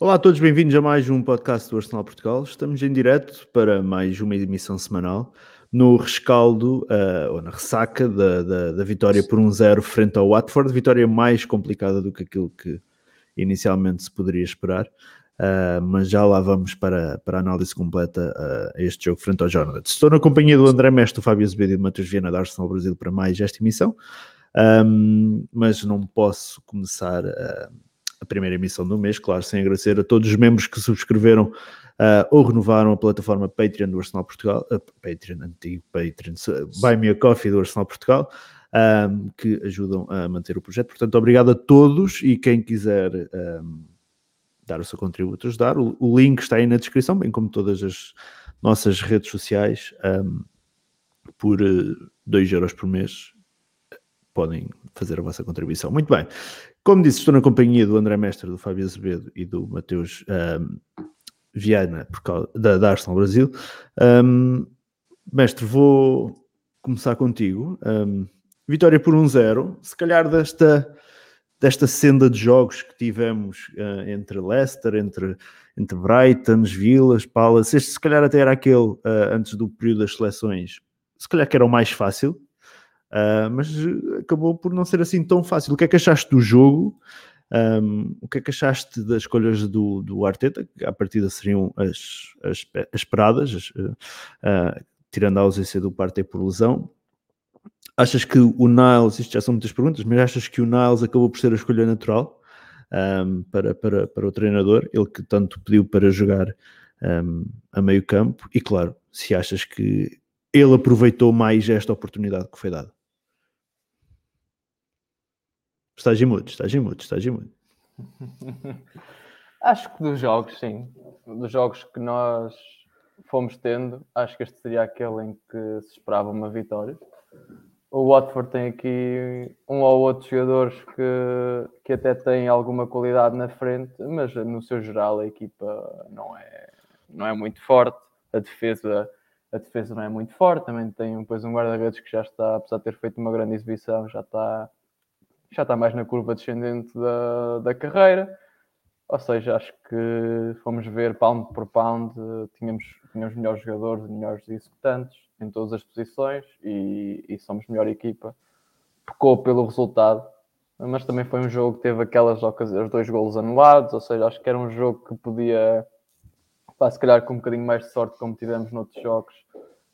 Olá a todos, bem-vindos a mais um podcast do Arsenal Portugal. Estamos em direto para mais uma emissão semanal no rescaldo, uh, ou na ressaca da, da, da vitória por 1-0 frente ao Watford, vitória mais complicada do que aquilo que inicialmente se poderia esperar. Uh, mas já lá vamos para, para a análise completa uh, a este jogo frente ao Jonathan. Estou na companhia do André Mestre, do Fábio Azevedo e do Matheus Viana da Arsenal Brasil para mais esta emissão, um, mas não posso começar uh, a primeira emissão do mês, claro, sem agradecer a todos os membros que subscreveram uh, ou renovaram a plataforma Patreon do Arsenal Portugal, uh, Patreon, antigo Patreon, Buy Me a Coffee do Arsenal Portugal, um, que ajudam a manter o projeto. Portanto, obrigado a todos e quem quiser dar o seu contributo, ajudar, o, o, link está aí na descrição, bem como todas as nossas redes sociais, um, por 2 uh, euros por mês podem fazer a vossa contribuição. Muito bem. Como disse, estou na companhia do André Mestre, do Fábio Azevedo e do Mateus um, Viana, por causa, da, da Arsenal Brasil. Um, mestre, vou começar contigo. Um, vitória por 1-0. Se calhar desta, desta senda de jogos que tivemos uh, entre Leicester, entre, entre Brighton, Villas, Palace, este se calhar até era aquele uh, antes do período das seleções, se calhar que era o mais fácil Uh, mas acabou por não ser assim tão fácil. O que é que achaste do jogo? Um, o que é que achaste das escolhas do, do Arteta, que à partida seriam as, as, as esperadas, as, uh, tirando a ausência do Partey por lesão? Achas que o Niles, isto já são muitas perguntas, mas achas que o Niles acabou por ser a escolha natural um, para, para, para o treinador, ele que tanto pediu para jogar um, a meio campo? E claro, se achas que ele aproveitou mais esta oportunidade que foi dada? Estás em mudo, estás em mudo, estás em mudo. acho que dos jogos, sim. Dos jogos que nós fomos tendo, acho que este seria aquele em que se esperava uma vitória. O Watford tem aqui um ou outro jogadores que, que até têm alguma qualidade na frente, mas no seu geral a equipa não é, não é muito forte. A defesa, a defesa não é muito forte. Também tem depois um guarda-redes que já está, apesar de ter feito uma grande exibição, já está já está mais na curva descendente da, da carreira. Ou seja, acho que fomos ver pound por pound, tínhamos, tínhamos melhores jogadores, melhores executantes em todas as posições e, e somos melhor equipa. Pecou pelo resultado, mas também foi um jogo que teve aquelas ocasiões, dois golos anulados, ou seja, acho que era um jogo que podia, pá, se calhar com um bocadinho mais de sorte, como tivemos noutros jogos,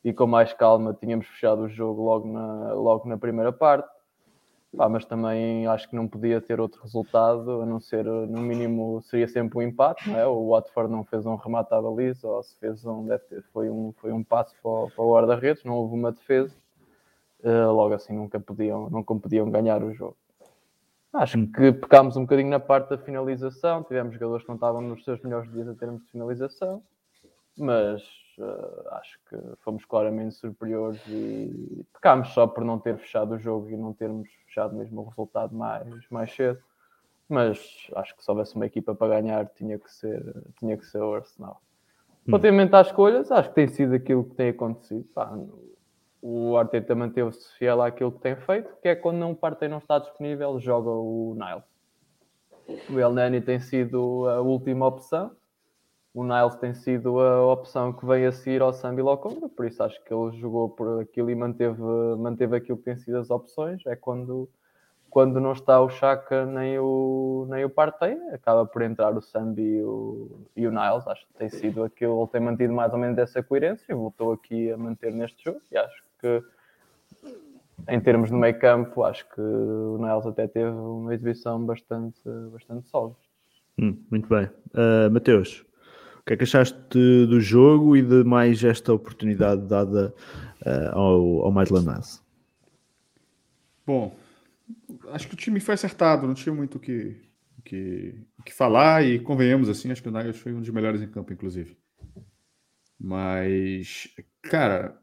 e com mais calma, tínhamos fechado o jogo logo na, logo na primeira parte. Pá, mas também acho que não podia ter outro resultado, a não ser, no mínimo, seria sempre um empate, não é? O Watford não fez um remate à baliza, ou se fez um, deve ter, foi um, foi um passo para, para o guarda-redes, não houve uma defesa. Uh, logo assim nunca podiam, nunca podiam ganhar o jogo. Acho que pecámos um bocadinho na parte da finalização, tivemos jogadores que não estavam nos seus melhores dias em termos de finalização, mas uh, acho que fomos claramente superiores e pecámos só por não ter fechado o jogo e não termos fechado mesmo o resultado mais, mais cedo. Mas acho que se houvesse uma equipa para ganhar, tinha que ser, tinha que ser o Arsenal. Hum. Relativamente às escolhas, acho que tem sido aquilo que tem acontecido. Pá, o Arteta manteve-se fiel àquilo que tem feito, que é quando um Partey não está disponível, joga o Niles. O El Nani tem sido a última opção o Niles tem sido a opção que vem a seguir ao Sambi Lokonga, por isso acho que ele jogou por aquilo e manteve, manteve aquilo que tem sido as opções. É quando, quando não está o Chaka nem o, nem o Partey, acaba por entrar o Sambi e o, e o Niles. Acho que tem sido aquilo, ele tem mantido mais ou menos essa coerência e voltou aqui a manter neste jogo. E acho que em termos de meio campo, acho que o Niles até teve uma exibição bastante, bastante sólida. Hum, muito bem. Uh, Mateus, que é que achaste do jogo e de mais esta oportunidade dada uh, ao, ao Maitland Niles? Bom, acho que o time foi acertado, não tinha muito o que, que, que falar e convenhamos assim, acho que o Niles foi um dos melhores em campo, inclusive. Mas, cara,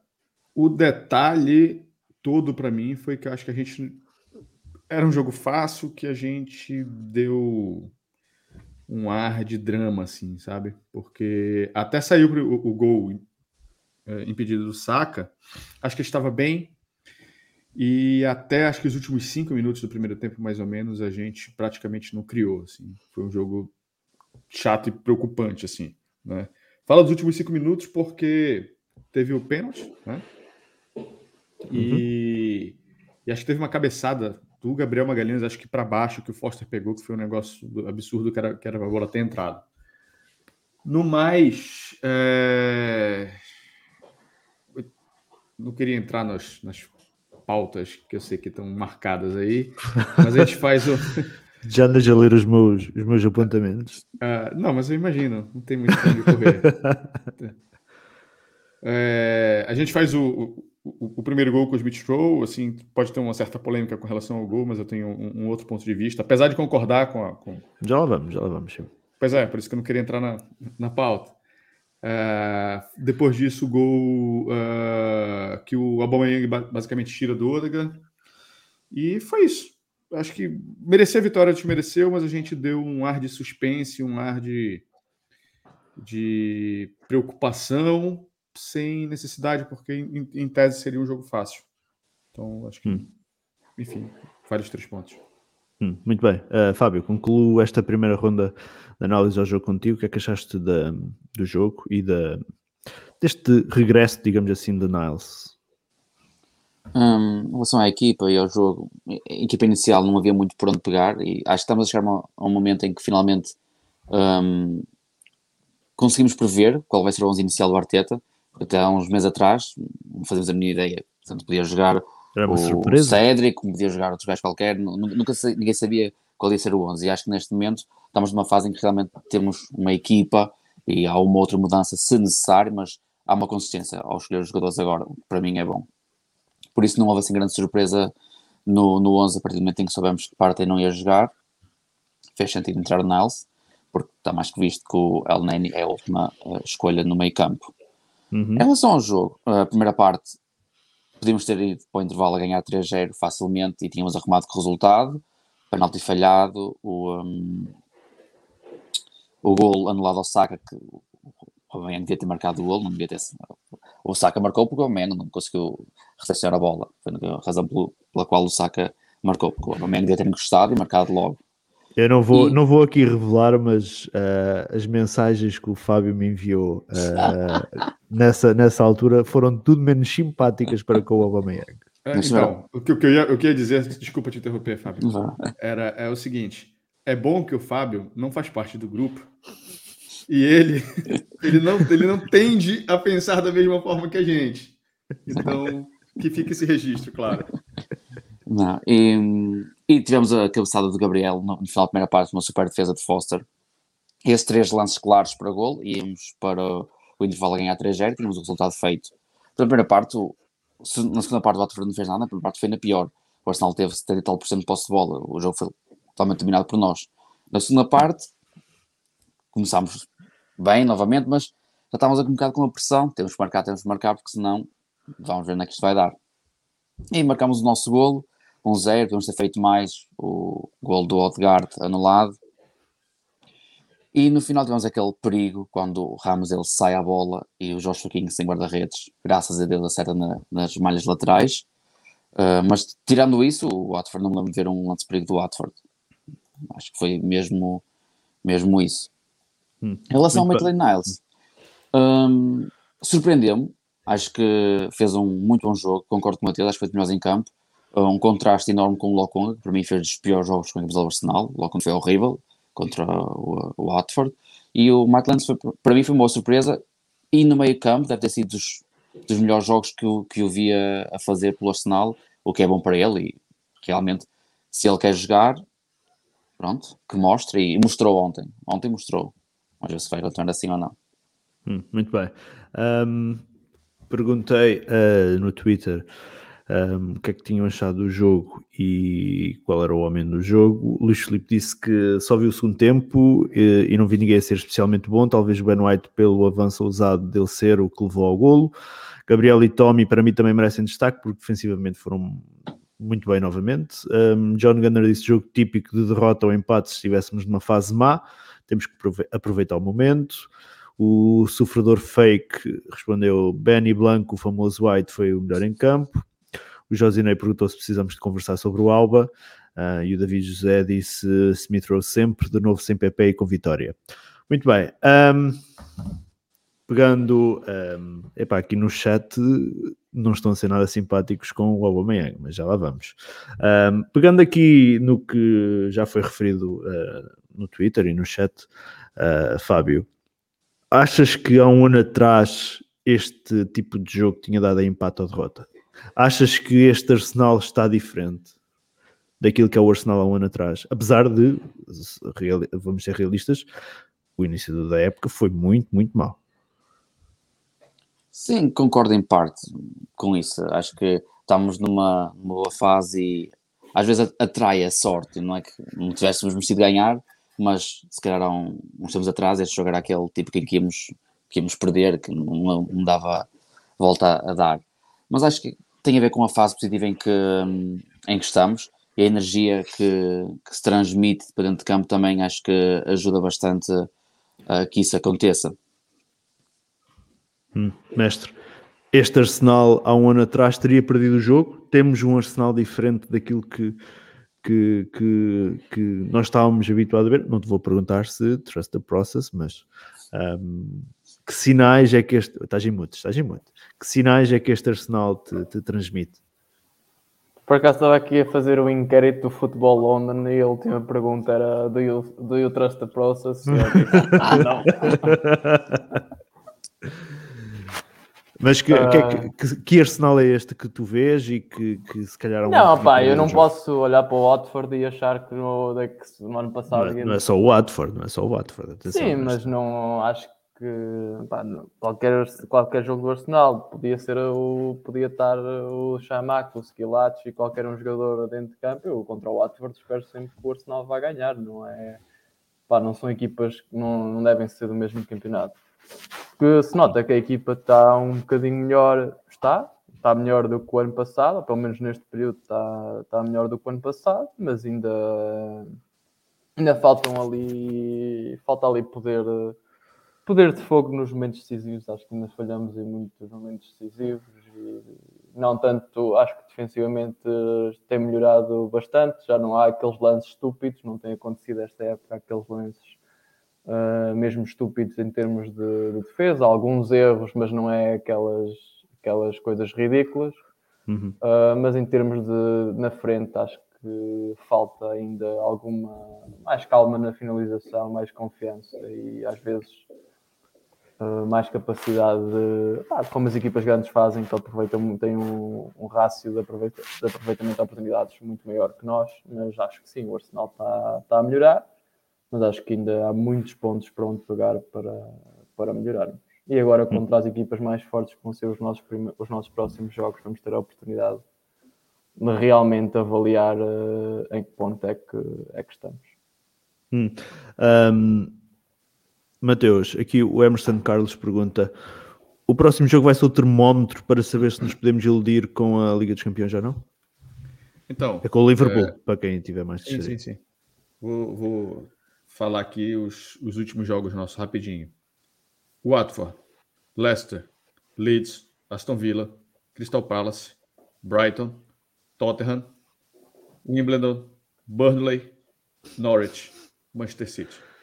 o detalhe todo para mim foi que acho que a gente era um jogo fácil que a gente deu um ar de drama, assim, sabe? Porque até saiu o, o gol é, impedido do Saka, acho que estava bem. E até acho que os últimos cinco minutos do primeiro tempo, mais ou menos, a gente praticamente não criou. Assim. Foi um jogo chato e preocupante, assim, né? Fala dos últimos cinco minutos porque teve o pênalti, né? E, uhum. e acho que teve uma cabeçada do Gabriel Magalhães, acho que para baixo, que o Foster pegou, que foi um negócio absurdo que era, que era a bola ter entrado. No mais, é... não queria entrar nas, nas pautas que eu sei que estão marcadas aí, mas a gente faz o. Já andas a ler os meus, os meus apontamentos. Uh, não, mas eu imagino, não tem muito tempo de correr. é, a gente faz o, o, o, primeiro gol com o Smith Rowe, assim, pode ter uma certa polêmica com relação ao gol, mas eu tenho um, um outro ponto de vista, apesar de concordar com a. Com... Já lá vamos, já lá vamos. Sim. Pois é, por isso que eu não queria entrar na, na pauta. Uh, depois disso, o gol uh, que o Aubameyang basicamente tira do Odegaard. E foi isso. Acho que merecer a vitória, a gente mereceu, mas a gente deu um ar de suspense, um ar de, de preocupação, sem necessidade, porque em, em tese seria um jogo fácil. Então, acho que, hum. enfim, vários três pontos. Hum, muito bem. Uh, Fábio, concluo esta primeira ronda de análise ao jogo contigo. O que é que achaste da, do jogo e da, deste regresso, digamos assim, de Niles? Um, em relação à equipa e ao jogo, a equipa inicial não havia muito por onde pegar e acho que estamos a chegar a um momento em que finalmente um, conseguimos prever qual vai ser o 11 inicial do Arteta. Até há uns meses atrás, não fazemos a minha ideia. Portanto, podia jogar Era o surpresa. Cédric, podia jogar outros gajos qualquer, nunca ninguém sabia qual ia ser o 11. E acho que neste momento estamos numa fase em que realmente temos uma equipa e há uma outra mudança se necessário, mas há uma consistência ao escolher os jogadores agora, que para mim é bom. Por isso não houve assim grande surpresa no, no 11 a partir do momento em que soubemos que Partey não ia jogar. Fez sentido entrar o Niles, porque está mais que visto que o El Neni é a última uh, escolha no meio campo. Uhum. Em relação ao jogo, a primeira parte, podíamos ter ido para o intervalo a ganhar 3-0 facilmente e tínhamos arrumado com o resultado. Penalti falhado, o, um, o gol anulado ao Saka, que o Aubameyang devia ter marcado o gol, não devia ter. O Saka marcou porque o Aubameyang não conseguiu recepcionar a bola. Foi a razão pela qual o Saka marcou, porque o Aubameyang devia ter encostado e marcado logo. Eu não vou, e... não vou aqui revelar, mas uh, as mensagens que o Fábio me enviou uh, nessa, nessa altura foram tudo menos simpáticas para com o Aubameyang. É, então, o que, o, que eu ia, o que eu ia dizer, desculpa te interromper, Fábio, era é o seguinte: é bom que o Fábio não faz parte do grupo e ele, ele, não, ele não tende a pensar da mesma forma que a gente. Então, que fique esse registro, claro. Não, e, e tivemos a cabeçada do Gabriel no, no final da primeira parte, uma super defesa de Foster. Esses três lances claros para gol, íamos para o intervalo a ganhar 3-0, tínhamos o resultado feito. Na primeira parte, na segunda parte o Watford não fez nada, na primeira parte foi na pior. O Arsenal teve 70 tal por cento de posse de bola, o jogo foi totalmente dominado por nós. Na segunda parte, começámos bem novamente, mas já estávamos um bocado com a pressão, temos que marcar, temos que marcar, porque senão vamos ver onde é que isto vai dar. E marcámos o nosso golo, 1-0, um podemos ter feito mais, o golo do Odegaard anulado. E no final tivemos aquele perigo quando o Ramos ele sai a bola e o Joshua King sem guarda-redes, graças a Deus acerta na, nas malhas laterais. Uh, mas tirando isso, o Watford não me lembro de ver um lance perigo do Watford. Acho que foi mesmo, mesmo isso. Hum, em relação ao Maitland Niles, um, surpreendeu-me. Acho que fez um muito bom jogo, concordo com o Matheus, acho que foi de melhores em campo. Um contraste enorme com o Lokonga, que para mim fez dos piores jogos com do Arsenal. O foi horrível contra o, o Watford. E o Maitland, para mim, foi uma surpresa. E no meio campo, deve ter sido dos, dos melhores jogos que eu, que eu via a fazer pelo Arsenal, o que é bom para ele. E realmente, se ele quer jogar, pronto, que mostre. E mostrou ontem. Ontem mostrou. Vamos ver se vai continuar assim ou não. Hum, muito bem. Um, perguntei uh, no Twitter um, o que é que tinham achado do jogo e qual era o homem do jogo. O Luís Filipe disse que só viu o segundo tempo e, e não vi ninguém a ser especialmente bom, talvez o Ben White pelo avanço ousado dele ser o que levou ao golo. Gabriel e Tommy para mim também merecem destaque porque defensivamente foram muito bem novamente. Um, John Gunner disse jogo típico de derrota ou empate se estivéssemos numa fase má, temos que aproveitar o momento. O sofredor fake respondeu Benny Blanco, o famoso White, foi o melhor em campo. O Josinei perguntou se precisamos de conversar sobre o Alba. Uh, e o David José disse Smith Rowe sempre, de novo sem PP e com vitória. Muito bem. Um, pegando um, epá, aqui no chat, não estão a ser nada simpáticos com o Aubameyang, mas já lá vamos. Um, pegando aqui no que já foi referido uh, no Twitter e no chat, uh, Fábio, achas que há um ano atrás este tipo de jogo tinha dado a empate ou derrota? Achas que este Arsenal está diferente daquilo que é o Arsenal há um ano atrás? Apesar de, vamos ser realistas, o início da época foi muito, muito mal. Sim, concordo em parte com isso. Acho que estamos numa, numa boa fase e às vezes atrai a sorte. Não é que não tivéssemos merecido ganhar, mas se calhar há um, uns tempos atrás este jogo era aquele tipo que íamos, que íamos perder, que não, não dava volta a dar. Mas acho que tem a ver com a fase positiva em que, em que estamos e a energia que, que se transmite para dentro de campo também acho que ajuda bastante a que isso aconteça. Hum, mestre, este Arsenal há um ano atrás teria perdido o jogo. Temos um Arsenal diferente daquilo que, que, que, que nós estávamos habituados a ver. Não te vou perguntar se trust the process, mas um, que sinais é que este. Estás em mute, estás em mute. Que sinais é que este Arsenal te, te transmite? Por acaso estava aqui a fazer o um inquérito do Futebol London e a última pergunta era do you, do you trust the process? ah, não. Mas que, uh... que, é que, que, Arsenal é este que tu vês e que, que se calhar... É não, pá, eu não jogo. posso olhar para o Watford e achar que no, no ano passado... Não, é, não é só o Watford, não é só o Watford. Atenção, Sim, mas, mas não acho que pá, qualquer, qualquer jogo do Arsenal podia ser o podia estar o Chamac, o Skilats e qualquer um jogador dentro de campo. Eu contra o Watford espero sempre que o Arsenal vá ganhar, não é? Pá, não são equipas que não, não devem ser do mesmo campeonato. Porque se nota que a equipa está um bocadinho melhor, está, está melhor do que o ano passado, ou pelo menos neste período está, está melhor do que o ano passado, mas ainda, ainda faltam ali, falta ali poder, poder de fogo nos momentos decisivos. Acho que ainda falhamos em muitos momentos decisivos e não tanto, acho que defensivamente tem melhorado bastante, já não há aqueles lances estúpidos, não tem acontecido esta época aqueles lances uh, mesmo estúpidos em termos de, de, defesa, alguns erros, mas não é aquelas, aquelas coisas ridículas. Uhum. Uh, mas em termos de na frente, acho que falta ainda alguma mais calma na finalização, mais confiança e às vezes uh, mais capacidade de, ah, como as equipas grandes fazem, que aproveitam, têm um, um rácio de, aproveita, de aproveitamento de oportunidades muito maior que nós, mas acho que sim, o Arsenal está, está a melhorar mas acho que ainda há muitos pontos para onde pegar para, para melhorarmos. E agora, contra as equipas mais fortes que vão ser os nossos, os nossos próximos jogos, vamos ter a oportunidade de realmente avaliar uh, em que ponto é que, é que estamos. Hum. Um, Mateus, aqui o Emerson Carlos pergunta: o próximo jogo vai ser o termómetro para saber se nos podemos iludir com a Liga dos Campeões já não? Então, é com o Liverpool, é... para quem tiver mais Sim, sim, sim. Vou, vou, falar aqui os, os últimos jogos nossos rapidinho. Watford, Leicester, Leeds, Aston Villa, Crystal Palace, Brighton, Tottenham, Wimbledon, Burnley, Norwich, Manchester City.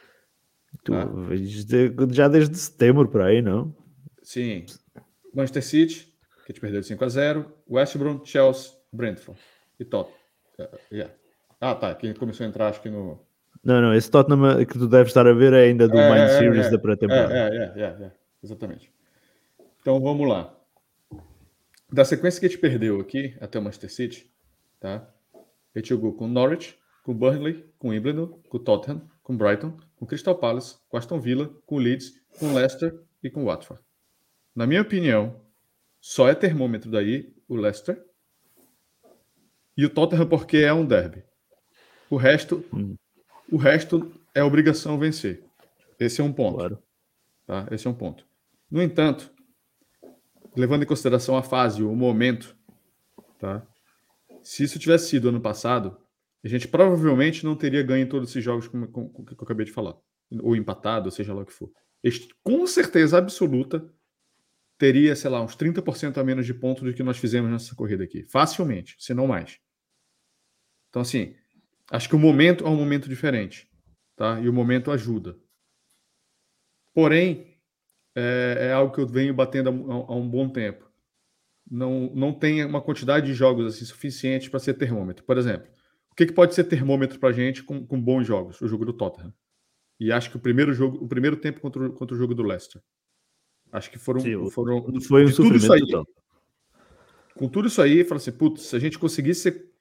Tu, ah. já desde setembro por aí, não? Sim. Manchester City, que te perdeu de 5 a 0, West Brom, Chelsea, Brentford e Tottenham. Yeah. Ah, tá. Quem começou a entrar, acho que no, não, não, esse Tottenham que tu deves estar a ver é ainda do é, Mind é, Series é, da pré-temporada. É, é, é, é, exatamente. Então vamos lá. Da sequência que a gente perdeu aqui até o Manchester City, tá? A gente jogou com Norwich, com Burnley, com Wimbledon, com Tottenham, com Brighton, com Crystal Palace, com Aston Villa, com Leeds, com Leicester e com Watford. Na minha opinião, só é termômetro daí o Leicester e o Tottenham porque é um derby. O resto hum. O resto é obrigação vencer. Esse é um ponto. Claro. Tá? Esse é um ponto. No entanto, levando em consideração a fase, o momento, tá? Se isso tivesse sido ano passado, a gente provavelmente não teria ganho todos esses jogos com, com, com que eu acabei de falar. Ou empatado, ou seja lá o que for. Este, com certeza absoluta, teria, sei lá, uns 30% a menos de pontos do que nós fizemos nessa corrida aqui. Facilmente, se não mais. Então, assim, Acho que o momento é um momento diferente, tá? E o momento ajuda. Porém, é, é algo que eu venho batendo há, há, um bom tempo. Não, não tem uma quantidade de jogos assim, suficiente para ser termômetro. Por exemplo, o que, que pode ser termômetro para a gente com, com bons jogos? O jogo do Tottenham. E acho que o primeiro jogo, o primeiro tempo contra o, contra o jogo do Leicester. Acho que foram. Sim, foram foi um aí, total. Com tudo isso aí, fala assim, putz, se a gente conseguisse ser,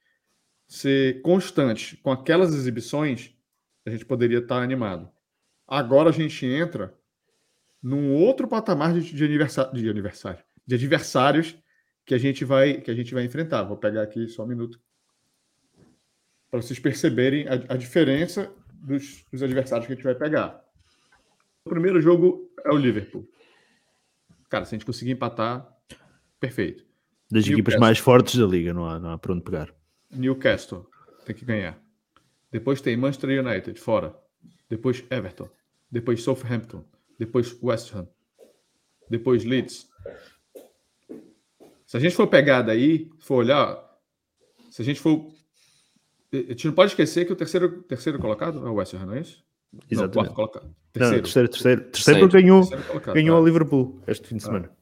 ser constante com aquelas exibições, a gente poderia estar animado. Agora a gente entra num outro patamar de, de, aniversário, de aniversário, de adversários que a gente vai que a gente vai enfrentar. Vou pegar aqui só um minuto para vocês perceberem a, a diferença dos, dos, adversários que a gente vai pegar. O primeiro jogo é o Liverpool. Cara, se a gente conseguir empatar, perfeito. Das Newcastle. equipas mais fortes da liga, não há, não há para onde pegar. Newcastle tem que ganhar. Depois tem Manchester United fora. Depois Everton. Depois Southampton depois West Ham, depois Leeds. Se a gente for pegar daí, for olhar, se a gente for. A gente não pode esquecer que o terceiro, terceiro colocado é o West Ham, não é isso? Exatamente. Não, quarto colocado. Terceiro. Não, terceiro, terceiro. Terceiro, ganhou, terceiro ganhou tá. a Liverpool este fim de semana. Ah.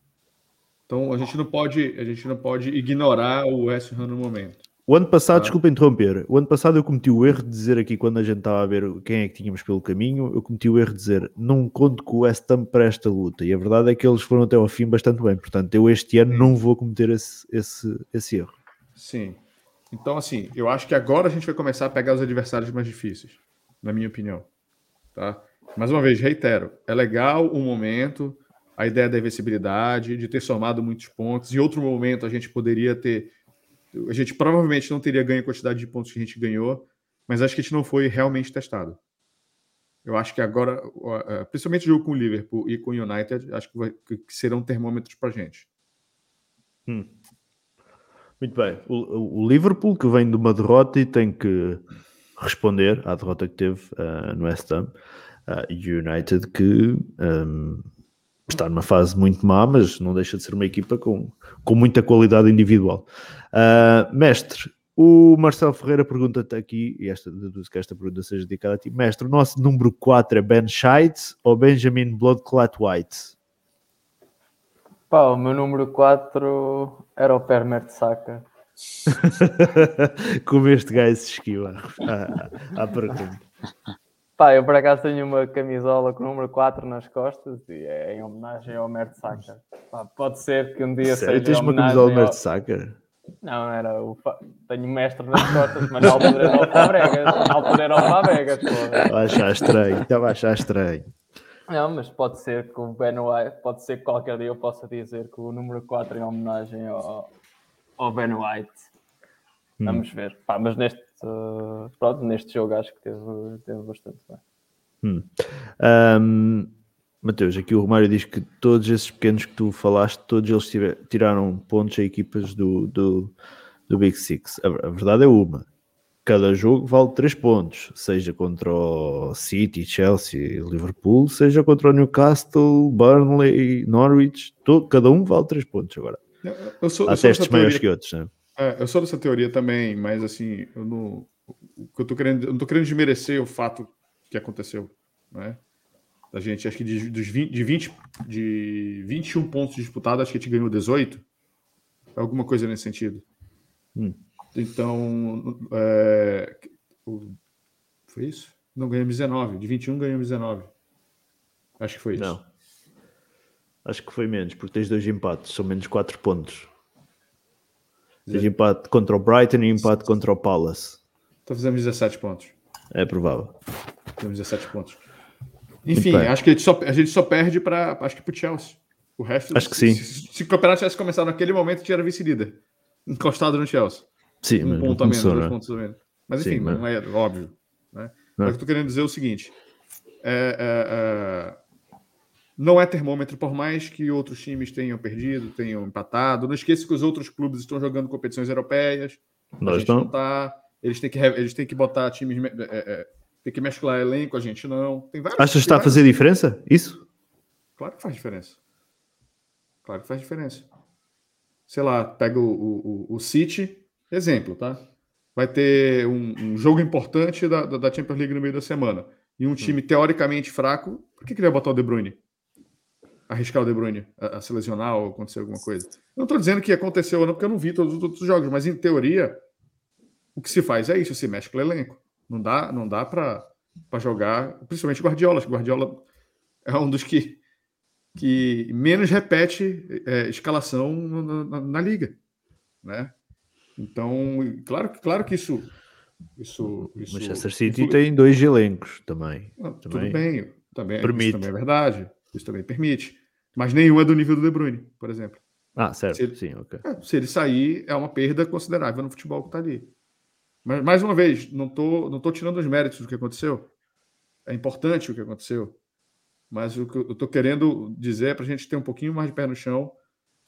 Então a gente não pode, a gente não pode ignorar o West Ham no momento. O ano passado, ah. desculpa interromper, o ano passado eu cometi o erro de dizer aqui, quando a gente estava a ver quem é que tínhamos pelo caminho, eu cometi o erro de dizer não conto com o West Ham para esta luta. E a verdade é que eles foram até ao fim bastante bem. Portanto, eu este ano Sim. não vou cometer esse, esse, esse erro. Sim. Então, assim, eu acho que agora a gente vai começar a pegar os adversários mais difíceis, na minha opinião. Tá? Mais uma vez, reitero, é legal o momento, a ideia da invencibilidade, de ter somado muitos pontos. Em outro momento, a gente poderia ter a gente provavelmente não teria ganho a quantidade de pontos que a gente ganhou, mas acho que a gente não foi realmente testado. Eu acho que agora, principalmente o jogo com o Liverpool e com o United, acho que, vai, que serão termômetros para a gente. Hum. Muito bem. O, o, Liverpool, que vem de uma derrota e tem que responder à derrota que teve uh, no West Ham, uh, o United, que um, está numa fase muito má, mas não deixa de ser uma equipa com, com muita qualidade individual. Uh, mestre, o Marcelo Ferreira pergunta-te aqui, e esta, deduzo que esta pergunta seja dedicada a ti, mestre, o nosso número 4 é Ben Scheid ou Benjamin Bloodclot White? Pá, o meu número 4 era o Permer de Saca. Como este gajo se esquiva à, à pergunta. Pá, eu por acaso tenho uma camisola com o número 4 nas costas e é em homenagem ao Mert Saka. pode ser que um dia Sério? seja. Tens uma camisola ao Mert Saka? Não, era o. Tenho mestre nas costas, mas na altura era o Fabregas. Na altura era o Fabregas. Estava a achar estranho, estava a achar estranho. Não, mas pode ser que o Ben White, pode ser que qualquer dia eu possa dizer que o número 4 é em homenagem ao, ao Ben White. Hum. Vamos ver. Pá, mas neste uh, pronto, neste jogo acho que teve, teve bastante bem. Hum. Um, Mateus, aqui o Romário diz que todos esses pequenos que tu falaste, todos eles tiraram pontos a equipas do, do, do Big Six. A, a, verdade é uma. Cada jogo vale 3 pontos, seja contra o City, Chelsea, Liverpool, seja contra o Newcastle, Burnley, Norwich, todo, cada um vale 3 pontos agora. Eu, eu sou, Há testes maiores teoria... que outros, né? É, eu sou dessa teoria também, mas assim, eu não, o que eu tô querendo, eu não tô querendo desmerecer o fato que aconteceu, né? Da gente, acho que de, dos 20, de 20, de 21 pontos disputados, acho que a gente ganhou 18. Alguma coisa nesse sentido. Hum. Então, é, foi isso? Não, ganhamos 19. De 21 ganhamos 19. Acho que foi isso. Não. Acho que foi menos, porque tens dois empates, são menos 4 pontos. Tens empate contra o Brighton e empate contra o Palace. Então fizemos 17 pontos. É provável. Fizemos 17 pontos. Enfim, acho que a gente só, a gente só perde para acho que para o Chelsea. O resto. Acho que sim. Se, se, o campeonato tivesse começado naquele momento, tinha vice-líder. Encostado no Chelsea. Sim, um ponto a menos, dois né? pontos a menos. Mas enfim, sim, mas... não é óbvio. Né? Não. Mas eu estou querendo dizer é o seguinte: é, é, é não é termômetro, por mais que outros times tenham perdido, tenham empatado. Não esqueça que os outros clubes estão jogando competições europeias. Nós não. não tá. Eles têm que, eles têm que botar times. É, é, tem que mesclar elenco, a gente não. Tem vários, Acha que está a fazer diferença? Isso? Claro que faz diferença. Claro que faz diferença. Sei lá, pega o, o, o City, exemplo, tá? Vai ter um, um jogo importante da, da Champions League no meio da semana. E um time hum. teoricamente fraco, por que queria botar o De Bruyne? arriscar o De Bruyne a, a se lesionar ou acontecer alguma coisa. Eu não estou dizendo que aconteceu ou não, porque eu não vi todos os outros jogos, mas em teoria, o que se faz é isso, se mexe com o elenco. Não dá, não dá para jogar, principalmente Guardiola. Guardiola é um dos que, que menos repete é, escalação na, na, na, liga, né? Então, claro, claro que isso, isso, isso Manchester City isso, tem dois elencos também. Não, também tudo bem, também, permite. isso também é verdade, isso também permite. Mas nenhum é do nível do De Bruyne, por exemplo. Ah, certo, se ele, sim, ok. É, se ele sair, é uma perda considerável no futebol que está ali. Mas, mais uma vez, não estou não tô tirando os méritos do que aconteceu. É importante o que aconteceu. Mas o que eu estou querendo dizer é para a gente ter um pouquinho mais de pé no chão,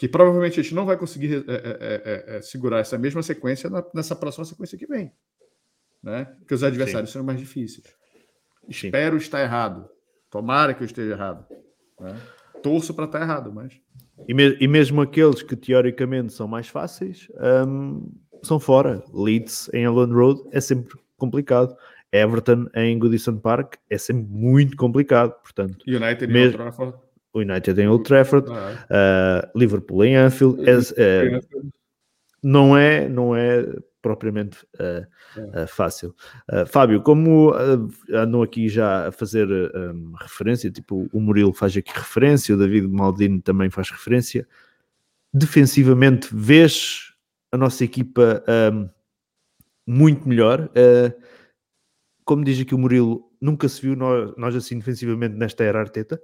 que provavelmente a gente não vai conseguir é, é, é, segurar essa mesma sequência na, nessa próxima sequência que vem. Né? Porque os adversários Sim. são mais difíceis. Sim. Espero estar errado. Tomara que eu esteja errado. Né? Torço para estar errado, mas. E, me, e, mesmo aqueles que teoricamente são mais fáceis um, são fora. Leeds em Alone Road é sempre complicado. Everton em Goodison Park é sempre muito complicado, portanto. United Trafford. O United em Old Trafford, uh, Liverpool em Anfield, é, é, não é, não é propriamente uh, uh, fácil. Fábio, como andam aqui já a fazer um, referência, tipo o Murilo faz aqui referência, o David Maldini também faz referência. Defensivamente, vês a nossa equipa um, muito melhor? Uh, como diz aqui o Murilo, nunca se viu nós, nós assim defensivamente nesta era Arteta?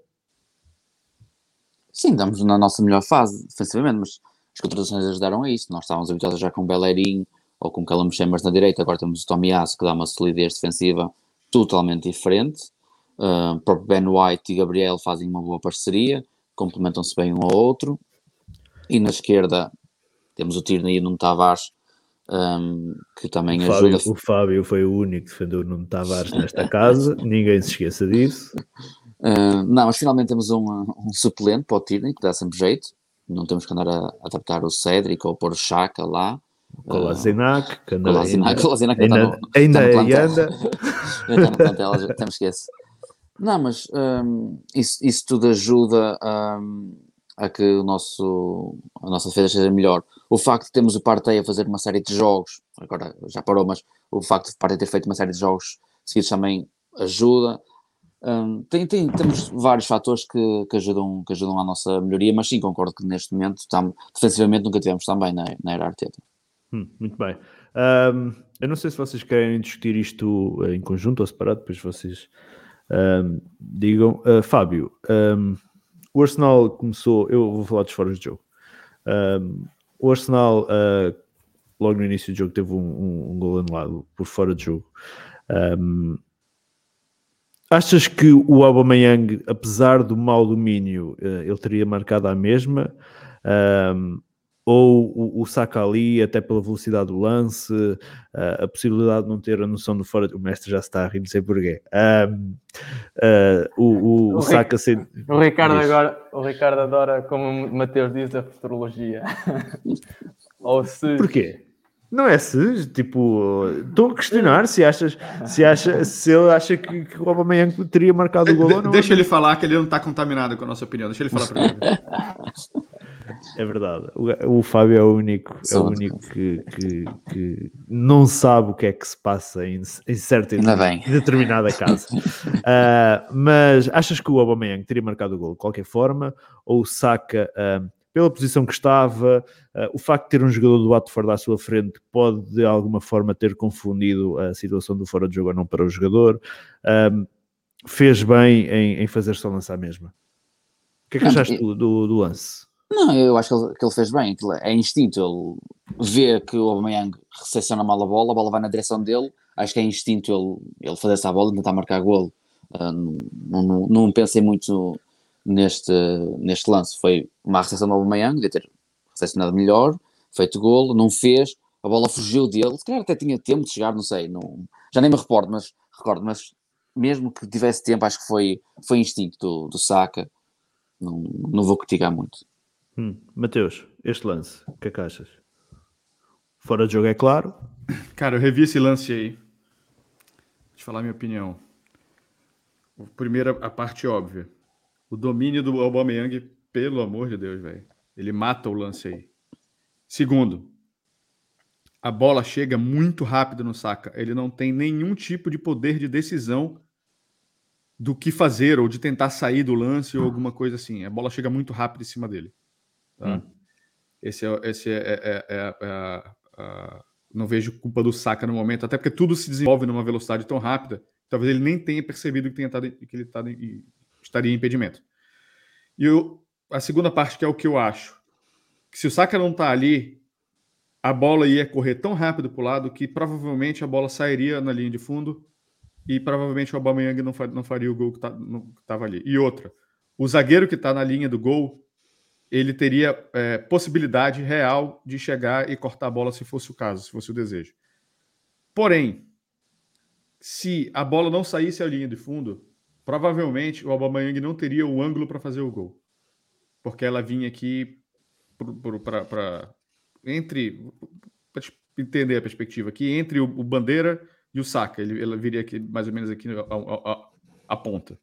Sim, estamos na nossa melhor fase defensivamente, mas as contratações ajudaram a isso. Nós estávamos habituados já com o Bellerin ou com o Callum Chambers na direita, agora temos o Tommy Asso que dá uma solidez defensiva totalmente diferente. Uh, o próprio Ben White e Gabriel fazem uma boa parceria, complementam-se bem um ao outro. E na esquerda temos o Tierney e o Nuno Tavares um, que também o Fábio, ajuda. O Fábio foi o único que defendeu o Nuno Tavares nesta casa, ninguém se esqueça disso. Uh, não, mas finalmente temos um, um suplente para o Tierney, que dá sempre jeito. Não temos que andar a, adaptar o Cédric ou pôr o Chaka lá. Kolasinac, que anda Kolasinac, ainda, ainda, ainda, ainda, ainda, ainda anda. ainda no plantel, já temos esquece. Não, mas um, isso, isso tudo ajuda um, a que o nosso, a nossa defesa seja melhor. O facto de termos o Partey a fazer uma série de jogos, agora já parou, mas o facto de o Partey ter feito uma série de jogos seguidos também ajuda. Um, tem, tem, temos vários fatores que, que, ajudam, que ajudam à nossa melhoria, mas sim, concordo que neste momento, tam, defensivamente, nunca tivemos tão bem na, na era Arteta. Hum, muito bem. Um, eu não sei se vocês querem discutir isto em conjunto ou separado, depois vocês um, digam. Uh, Fábio, o Arsenal começou, eu vou falar dos fora de jogo. O Arsenal, uh, logo no início do jogo, teve um, um, um gol anulado por fora de jogo. Um, achas que o Aubameyang, apesar do mau domínio, uh, ele teria marcado a mesma? Um, ou o, o Saka ali, até pela velocidade do lance, uh, a possibilidade de não ter a noção do fora. O mestre já está a rir, não sei porquê. Um, uh, o, o, o, o ser. O Ricardo, agora, o Ricardo adora, como o Mateus diz, a futurologia. ou se. Porquê? Não é se, tipo, estou a questionar se achas, se acha, se ele acha que, que o Aubameyang teria marcado o gol ou não. Deixa ele falar que ele não está contaminado com a nossa opinião. Deixa ele falar primeiro. É verdade. O, o Fábio é o único, é o único que, que, que, não sabe o que é que se passa em, em certa e determinada casa. uh, mas achas que o Aubameyang teria marcado o gol de qualquer forma? Ou saca uh, pela posição que estava, uh, o facto de ter um jogador do Watford à sua frente pode de alguma forma ter confundido a situação do fora de jogo ou não para o jogador? fez bem em, em fazer só lançar mesma? O que é que achaste do, do, do lance? Não, eu acho que ele, que ele fez bem. É instinto. Ele vê que o Aubameyang recepciona mal a bola, a bola vai na direção dele. Acho que é instinto ele, ele fazer essa bola e tentar marcar golo. Uh, não, não, não, pensei muito neste, neste lance. Foi uma recepção do Aubameyang, devia ter recepcionado melhor, feito golo, não fez. A bola fugiu dele. Se calhar até tinha tempo de chegar, não sei. Não, já nem me recordo, mas, recordo, mas mesmo que tivesse tempo, acho que foi, foi instinto do, do Saka. Não, não vou criticar muito. Hum. Mateus, este lance, o que é que achas? Fora de jogo é claro. Cara, eu revi esse lance aí. Deixa eu falar a minha opinião. Primeiro, a parte óbvia. O domínio do Aubameyang, pelo amor de Deus, velho. Ele mata o lance aí. Segundo, a bola chega muito rápido no Saka. Ele não tem nenhum tipo de poder de decisão do que fazer ou de tentar sair do lance ou alguma coisa assim. A bola chega muito rápido em cima dele. Tá? Hum. Esse é, esse é, é, é, é não vejo culpa do Saka no momento, até porque tudo se desenvolve numa velocidade tão rápida, talvez ele nem tenha percebido que, tenha tado, que ele tá, estaria em impedimento. E eu, a segunda parte, que é o que eu acho, que se o Saka não está ali, a bola ia correr tão rápido para o lado que provavelmente a bola sairia na linha de fundo e provavelmente o Aubameyang não, não faria o gol que tá, estava ali. E outra, o zagueiro que está na linha do gol, ele teria é, possibilidade real de chegar e cortar a bola se fosse o caso, se fosse o desejo. Porém, se a bola não saísse à linha de fundo, provavelmente o Aubameyang não teria o ângulo para fazer o gol. Porque ela vinha aqui para entre para entender a perspectiva aqui entre o, o bandeira e o saca ele, ela viria aqui mais ou menos aqui a, a, a, ponta.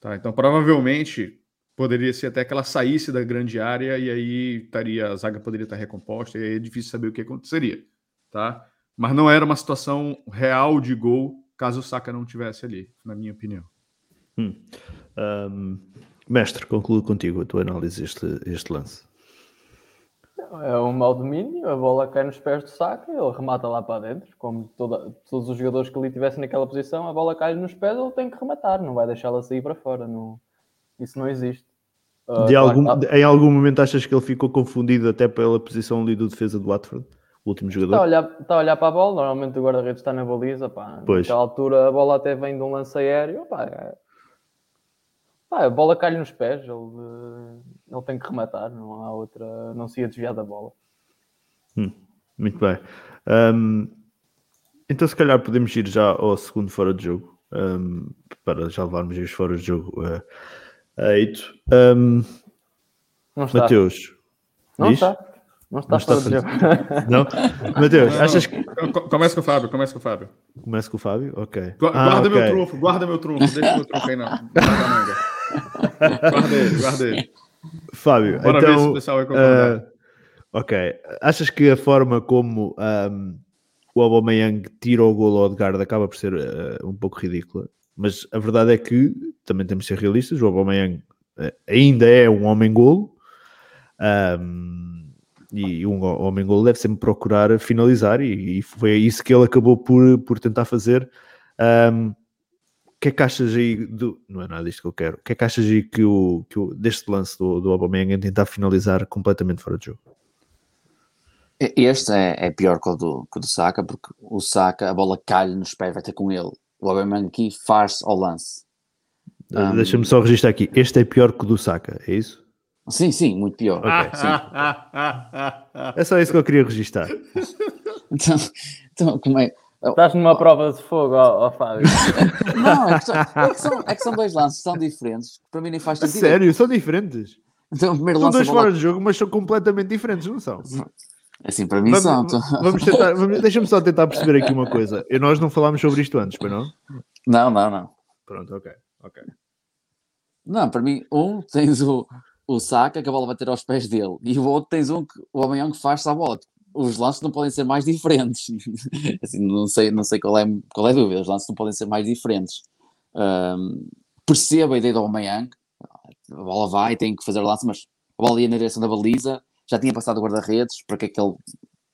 Tá? Então provavelmente poderia ser até que ela saísse da grande área e aí estaria a zaga poderia estar recomposta e aí é difícil saber o que aconteceria tá? Mas não era uma situação real de gol caso o saca não tivesse ali na minha opinião hum. um, mestre concluo contigo a tua análise este este lance é um mau domínio, a bola cai nos pés do saco ele remata lá para dentro. Como toda, todos os jogadores que ali estivessem naquela posição, a bola cai nos pés, ele tem que rematar, não vai deixá-la sair para fora. Não, isso não existe. Uh, claro, algum, tá... Em algum momento achas que ele ficou confundido até pela posição ali do defesa do Watford? O último jogador? Está a olhar, está a olhar para a bola, normalmente o guarda-redes está na baliza. Pá. Pois. Naquela altura a bola até vem de um lance aéreo. Pá, ah, a bola cai nos pés, ele, ele tem que rematar, não há outra, não se ia desviar da bola. Hum, muito bem. Um, então, se calhar podemos ir já ao segundo fora de jogo um, para já levarmos os fora de jogo uh, a Eito. Um, não está. Mateus. Não diz? está. Não está, não está fora de jogo. Não? Mateus, achas que. Começa com o Fábio, começa com o Fábio. Começa com o Fábio? Ok. Guarda ah, okay. meu trunfo, guarda meu trunfo, deixa meu trunfo aí não. guarda ele. Fábio, Bora então, ver se o pessoal vai concordar. Uh, ok. Achas que a forma como um, o Aubameyang tira o gol ao Odegaard acaba por ser uh, um pouco ridícula, mas a verdade é que também temos de ser realistas, o Aubameyang uh, ainda é um homem-golo um, e um homem-golo deve sempre procurar finalizar e, e, foi isso que ele acabou por, por tentar fazer um, que é que achas aí do. Não é nada isto que eu quero. O que é que achas aí que o, que o, deste lance do, do Aubameyang em tentar finalizar completamente fora de jogo? Este é, é pior que o, do, que o do Saka, porque o Saka, a bola cai nos pés, vai ter com ele. O Aubameyang aqui faz ao lance. Um, Deixa-me só registrar aqui. Este é pior que o do Saka, é isso? Sim, sim, muito pior. Okay, sim. é só isso que eu queria registrar. então, então, como é? Estás numa prova de fogo, ó, ó Fábio. Não, é que, são, é, que são, é que são dois lances, são diferentes. Para mim nem faz sentido. Sério, são diferentes? Então, o primeiro são dois fora de jogo, mas são completamente diferentes, não são? Assim, para mim vamos, são. Então. Vamos tentar, vamos, deixa-me só tentar perceber aqui uma coisa. E nós não falámos sobre isto antes, para não? Não, não, não. Pronto, ok, ok. Não, para mim, um, tens o, o saca que a bola vai ter aos pés dele, e o outro tens um que o Amanhã que faz-se à bola os lances não podem ser mais diferentes. assim, não sei, não sei qual, é, qual é a dúvida, os lances não podem ser mais diferentes. Um, percebo a ideia do Aubameyang, a bola vai, tem que fazer o lance, mas a bola ia na direção da baliza, já tinha passado o guarda-redes, para que é que ele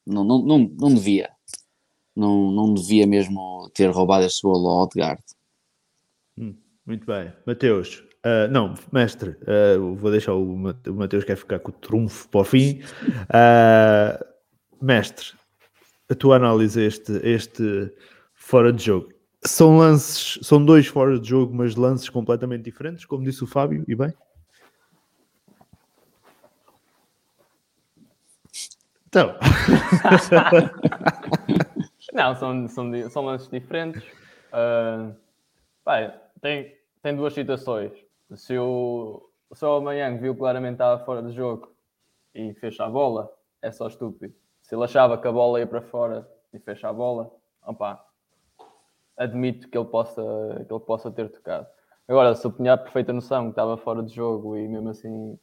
não, não, não, não devia. Não, não devia mesmo ter roubado este gol ao Odegaard. Hum, muito bem. Mateus, Uh, não, mestre, uh, vou deixar o, Mateus quer ficar com o trunfo para o fim. Uh, mestre, a tua análise a este, este fora de jogo. São lances, são dois fora de jogo, mas lances completamente diferentes, como disse o Fábio, e bem? Então. Não, são, são, são lances diferentes. Uh, bem, tem, tem duas situações. Se o, se o amanhã viu claramente estava fora de jogo e fez a bola, é só estúpido se ele achava que a bola ia para fora e fecha a bola, opa, admito que ele possa, que ele possa ter tocado. Agora, se eu tinha a perfeita noção que estava fora de jogo e mesmo assim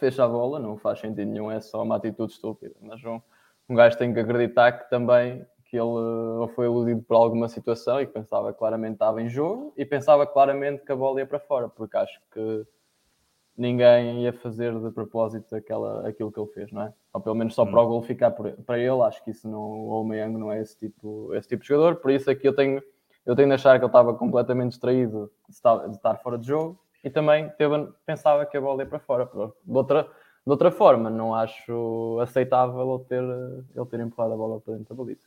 fez a bola, não faz sentido nenhum, é só uma atitude estúpida. Mas um, um gajo tem que acreditar que também que ele ou foi iludido por alguma situação e pensava claramente que estava em jogo e pensava claramente que a bola ia para fora, porque acho que ninguém ia fazer de propósito aquela, aquilo que ele fez, não é? Ou pelo menos só para o gol ficar para ele, acho que isso não, o Aubameyang não é esse tipo, esse tipo de jogador, por isso aqui eu tenho, eu tenho de achar que ele estava completamente distraído de estar, de estar fora de jogo e também teve, pensava que a bola ia para fora. De outra, de outra forma, não acho aceitável ele ter, ele ter empurrado a bola para dentro da baliza.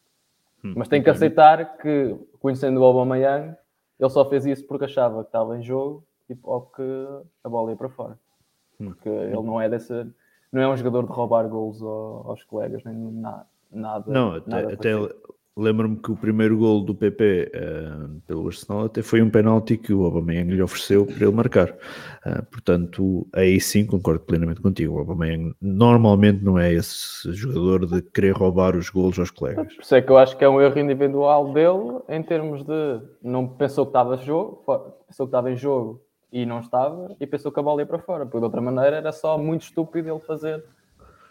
Hum, Mas tem que aceitar que, conhecendo o Aubameyang, ele só fez isso porque achava que estava em jogo tipo, ou que a bola ia para fora. Hum. Porque ele não é dessa. Não é um jogador de roubar gols aos colegas, nem nada. nada não, até, nada até lembro-me que o primeiro gol do PP uh, eh, pelo Arsenal até foi um penalti que o Aubameyang lhe ofereceu para ele marcar. Uh, portanto, aí sim concordo plenamente contigo. O Aubameyang normalmente não é esse jogador de querer roubar os gols aos colegas. Por isso é que eu acho que é um erro individual dele em termos de não pensou que estava jogo, pensou que estava em jogo e não estava e pensou que a bola ia para fora, porque de outra maneira era só muito estúpido ele fazer,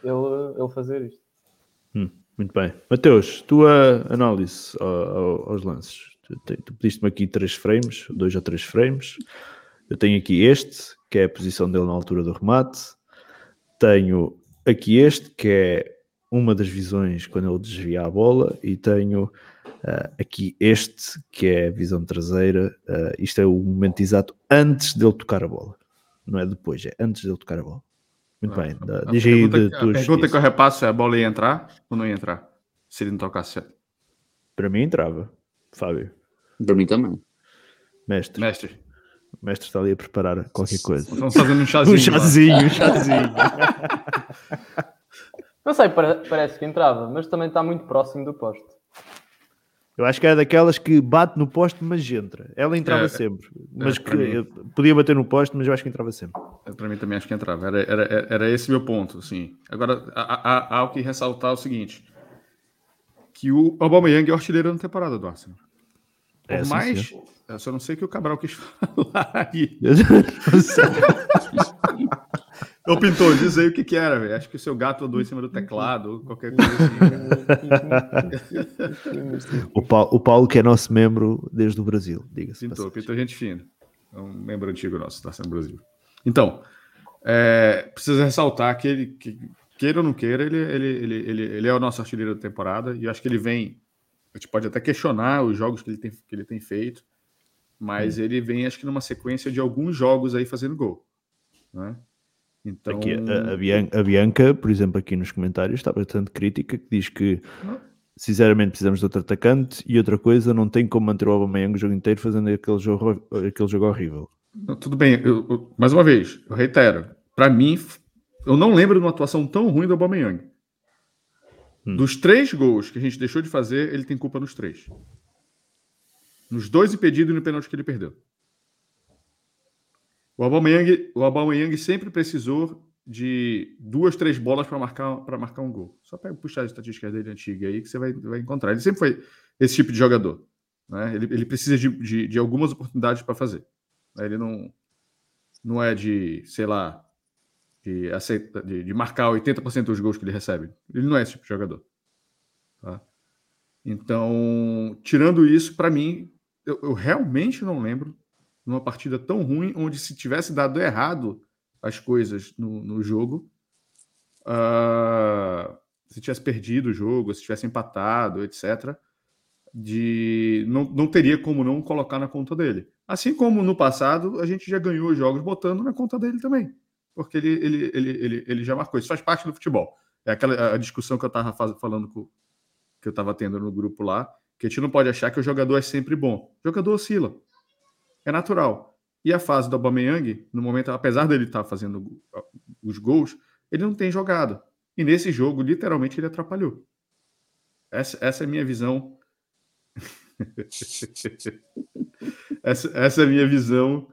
ele, ele fazer isto. Hum, muito bem. Mateus, tua análise aos lances. Tu, tu pediste-me aqui três frames, dois ou três frames. Eu tenho aqui este, que é a posição dele na altura do remate. Tenho aqui este, que é uma das visões quando ele desvia a bola, e tenho Uh, aqui este, que é a visão traseira, uh, isto é o momento exato antes dele tocar a bola. Não é depois, é antes dele tocar a bola. Muito ah, bem. A, diz aí de, a pergunta que eu repasso é a bola ia entrar ou não ia entrar? Se ele não tocasse certo. Para mim entrava, Fábio. Para mim também. Mestre. Mestre. O mestre está ali a preparar qualquer coisa. Estamos fazendo um chazinho. um chazinho, um chazinho. não sei, parece que entrava, mas também está muito próximo do posto. Eu acho que é daquelas que bate no poste, mas entra. Ela entrava é, sempre. Mas é, que, podia bater no poste, mas eu acho que entrava sempre. É, para mim também acho que entrava. Era, era, era esse meu ponto. Assim. Agora, há, há, há que ressaltar o seguinte: que o Aubameyang é o artilheiro da temporada do Arsenal. Por é, mais. Sim, eu só não sei o que o Cabral quis falar aí. Ô, pintor, diz aí o que, que era, velho. Acho que o seu gato andou em cima do teclado, qualquer coisa assim. o, Paulo, o Paulo, que é nosso membro desde o Brasil, diga-se. Pintor, pintor, gente fina. É um membro antigo nosso, está sendo Brasil. Então, é, precisa ressaltar que ele, que, queira ou não queira, ele, ele, ele, ele, ele é o nosso artilheiro da temporada e acho que ele vem. A gente pode até questionar os jogos que ele tem, que ele tem feito, mas hum. ele vem, acho que, numa sequência de alguns jogos aí fazendo gol. Né? Então... Aqui, a, a, Bianca, a, Bianca, por exemplo, aqui nos comentários está bastante crítica, que diz que sinceramente precisamos de outro atacante e outra coisa, não tem como manter o Aubameyang o jogo inteiro fazendo aquele jogo, aquele jogo horrível. tudo bem, eu, eu, mais uma vez, eu reitero, para mim, eu não lembro de uma atuação tão ruim do Aubameyang. Hum. Dos três gols que a gente deixou de fazer, ele tem culpa nos três. Nos dois impedidos e no pênalti que ele perdeu. O Aubameyang, o Aubameyang sempre precisou de duas, três bolas para marcar, marcar um gol. Só pega puxar as estatísticas dele antiga aí que você vai, vai encontrar. Ele sempre foi esse tipo de jogador. Né? Ele, ele precisa de, de, de algumas oportunidades para fazer. Ele não, não é de, sei lá, de, aceita, de, de marcar 80% dos gols que ele recebe. Ele não é esse tipo de jogador. Tá? Então, tirando isso, para mim, eu, eu realmente não lembro numa partida tão ruim, onde se tivesse dado errado as coisas no, no jogo, uh, se tivesse perdido o jogo, se tivesse empatado, etc., de não, não teria como não colocar na conta dele. Assim como no passado a gente já ganhou jogos botando na conta dele também, porque ele, ele, ele, ele, ele já marcou. Isso faz parte do futebol. É aquela a discussão que eu estava falando com, que eu estava tendo no grupo lá, que a gente não pode achar que o jogador é sempre bom. O jogador oscila é natural. E a fase do Aubameyang, no momento, apesar dele estar tá fazendo os gols, ele não tem jogado. E nesse jogo, literalmente, ele atrapalhou. Essa, essa é a minha visão. essa, essa é a minha visão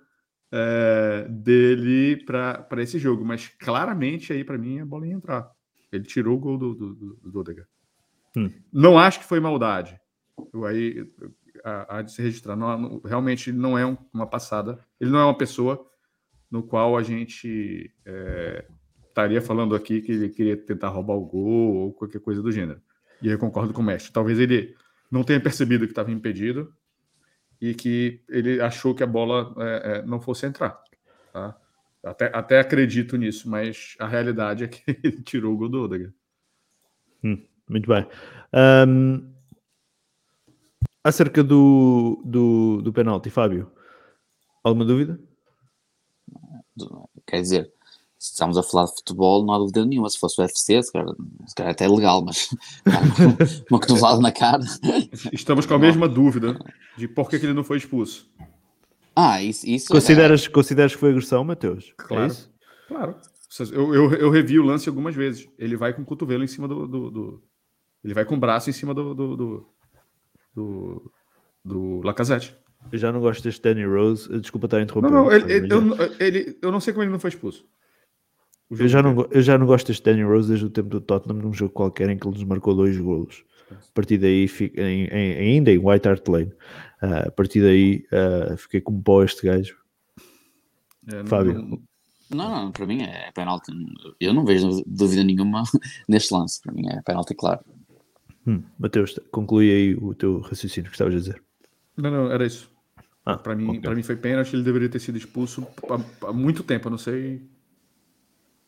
é, dele para esse jogo. Mas claramente aí para mim a bola ia entrar. Ele tirou o gol do, do, do, do Hum. Não acho que foi maldade. Eu, aí, há, há de se registrar. Não, não, realmente não é um, uma passada. Ele não é uma pessoa no qual a gente é, estaria falando aqui que ele queria tentar roubar o gol ou qualquer coisa do gênero. E eu concordo com o mestre. Talvez ele não tenha percebido que estava impedido e que ele achou que a bola é, é, não fosse entrar. Tá? Até, até acredito nisso, mas a realidade é que ele tirou o gol do Odegaard. Hum, muito bem. Um, acerca do, do, do penalti, Fábio, alguma dúvida? Quer dizer, se estamos a falar de futebol, não há dúvida nenhuma. Se fosse o UFC, se calhar, se calhar até é legal, mas uma cotovelada na cara. Estamos com a mesma dúvida de por que, ele não foi expulso. Ah, isso. isso consideras, é... consideras que foi agressão, Matheus? É claro. É claro. Eu, eu, eu, revi o lance algumas vezes. Ele vai com o cotovelo em cima do. do, do... ele vai com o braço em cima do. do, do, do, do Lacazette. Eu já não gosto deste Danny Rose. Desculpa estar interrompendo. Não, não, ele, ele, eu, ele, eu não sei como ele não foi expulso. Eu já, não, eu já não gosto deste Danny Rose desde o tempo do Tottenham, num jogo qualquer em que ele nos marcou dois golos. A partir daí, fica, em, em, ainda em White Hart Lane, uh, a partir daí uh, fiquei com pó este gajo. É, não, Fábio. Não, não, para mim é penalti. Eu não vejo dúvida nenhuma neste lance. Para mim é penalti, claro. Hum, Mateus, conclui aí o teu raciocínio que estavas a dizer. Não, não, era isso. Ah, para mim, okay. mim foi pênalti, ele deveria ter sido expulso há muito tempo, eu não sei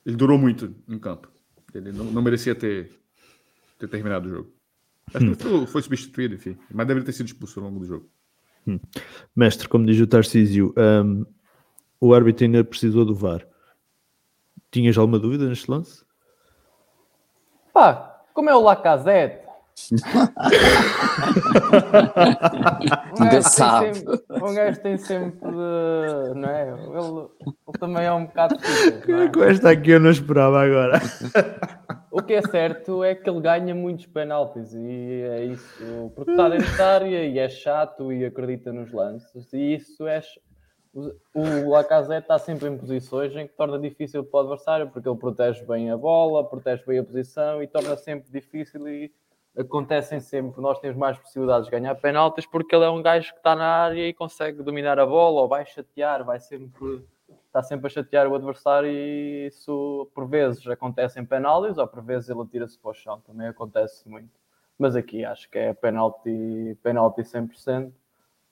ele durou muito em campo. Ele não, não merecia ter, ter terminado o jogo. Acho hum. que foi, foi, substituído, enfim. Mas deveria ter sido expulso ao longo do jogo. Hum. Mestre, como diz o Tarcísio, um, o árbitro ainda precisou do VAR. Tinhas alguma dúvida neste lance? Pá, como é o Lacazette, Nunca sabe. Sempre, um gajo tem sempre. Não é? Ele, ele também é um bocado. é? Com esta aqui eu não esperava agora. O que é certo é que ele ganha muitos penaltis e é isso. Porque está dentro da área e é chato e acredita nos lances. E isso é. O Lacazette está sempre em posições em que torna difícil para o adversário porque ele protege bem a bola, protege bem a posição e torna sempre difícil e acontecem sempre, nós temos mais possibilidades de ganhar penaltis porque ele é um gajo que está na área e consegue dominar a bola ou vai chatear, vai sempre está sempre a chatear o adversário e isso por vezes acontece em penaltis ou por vezes ele atira-se para o chão, também acontece muito. Mas aqui acho que é penalti, penalti 100%,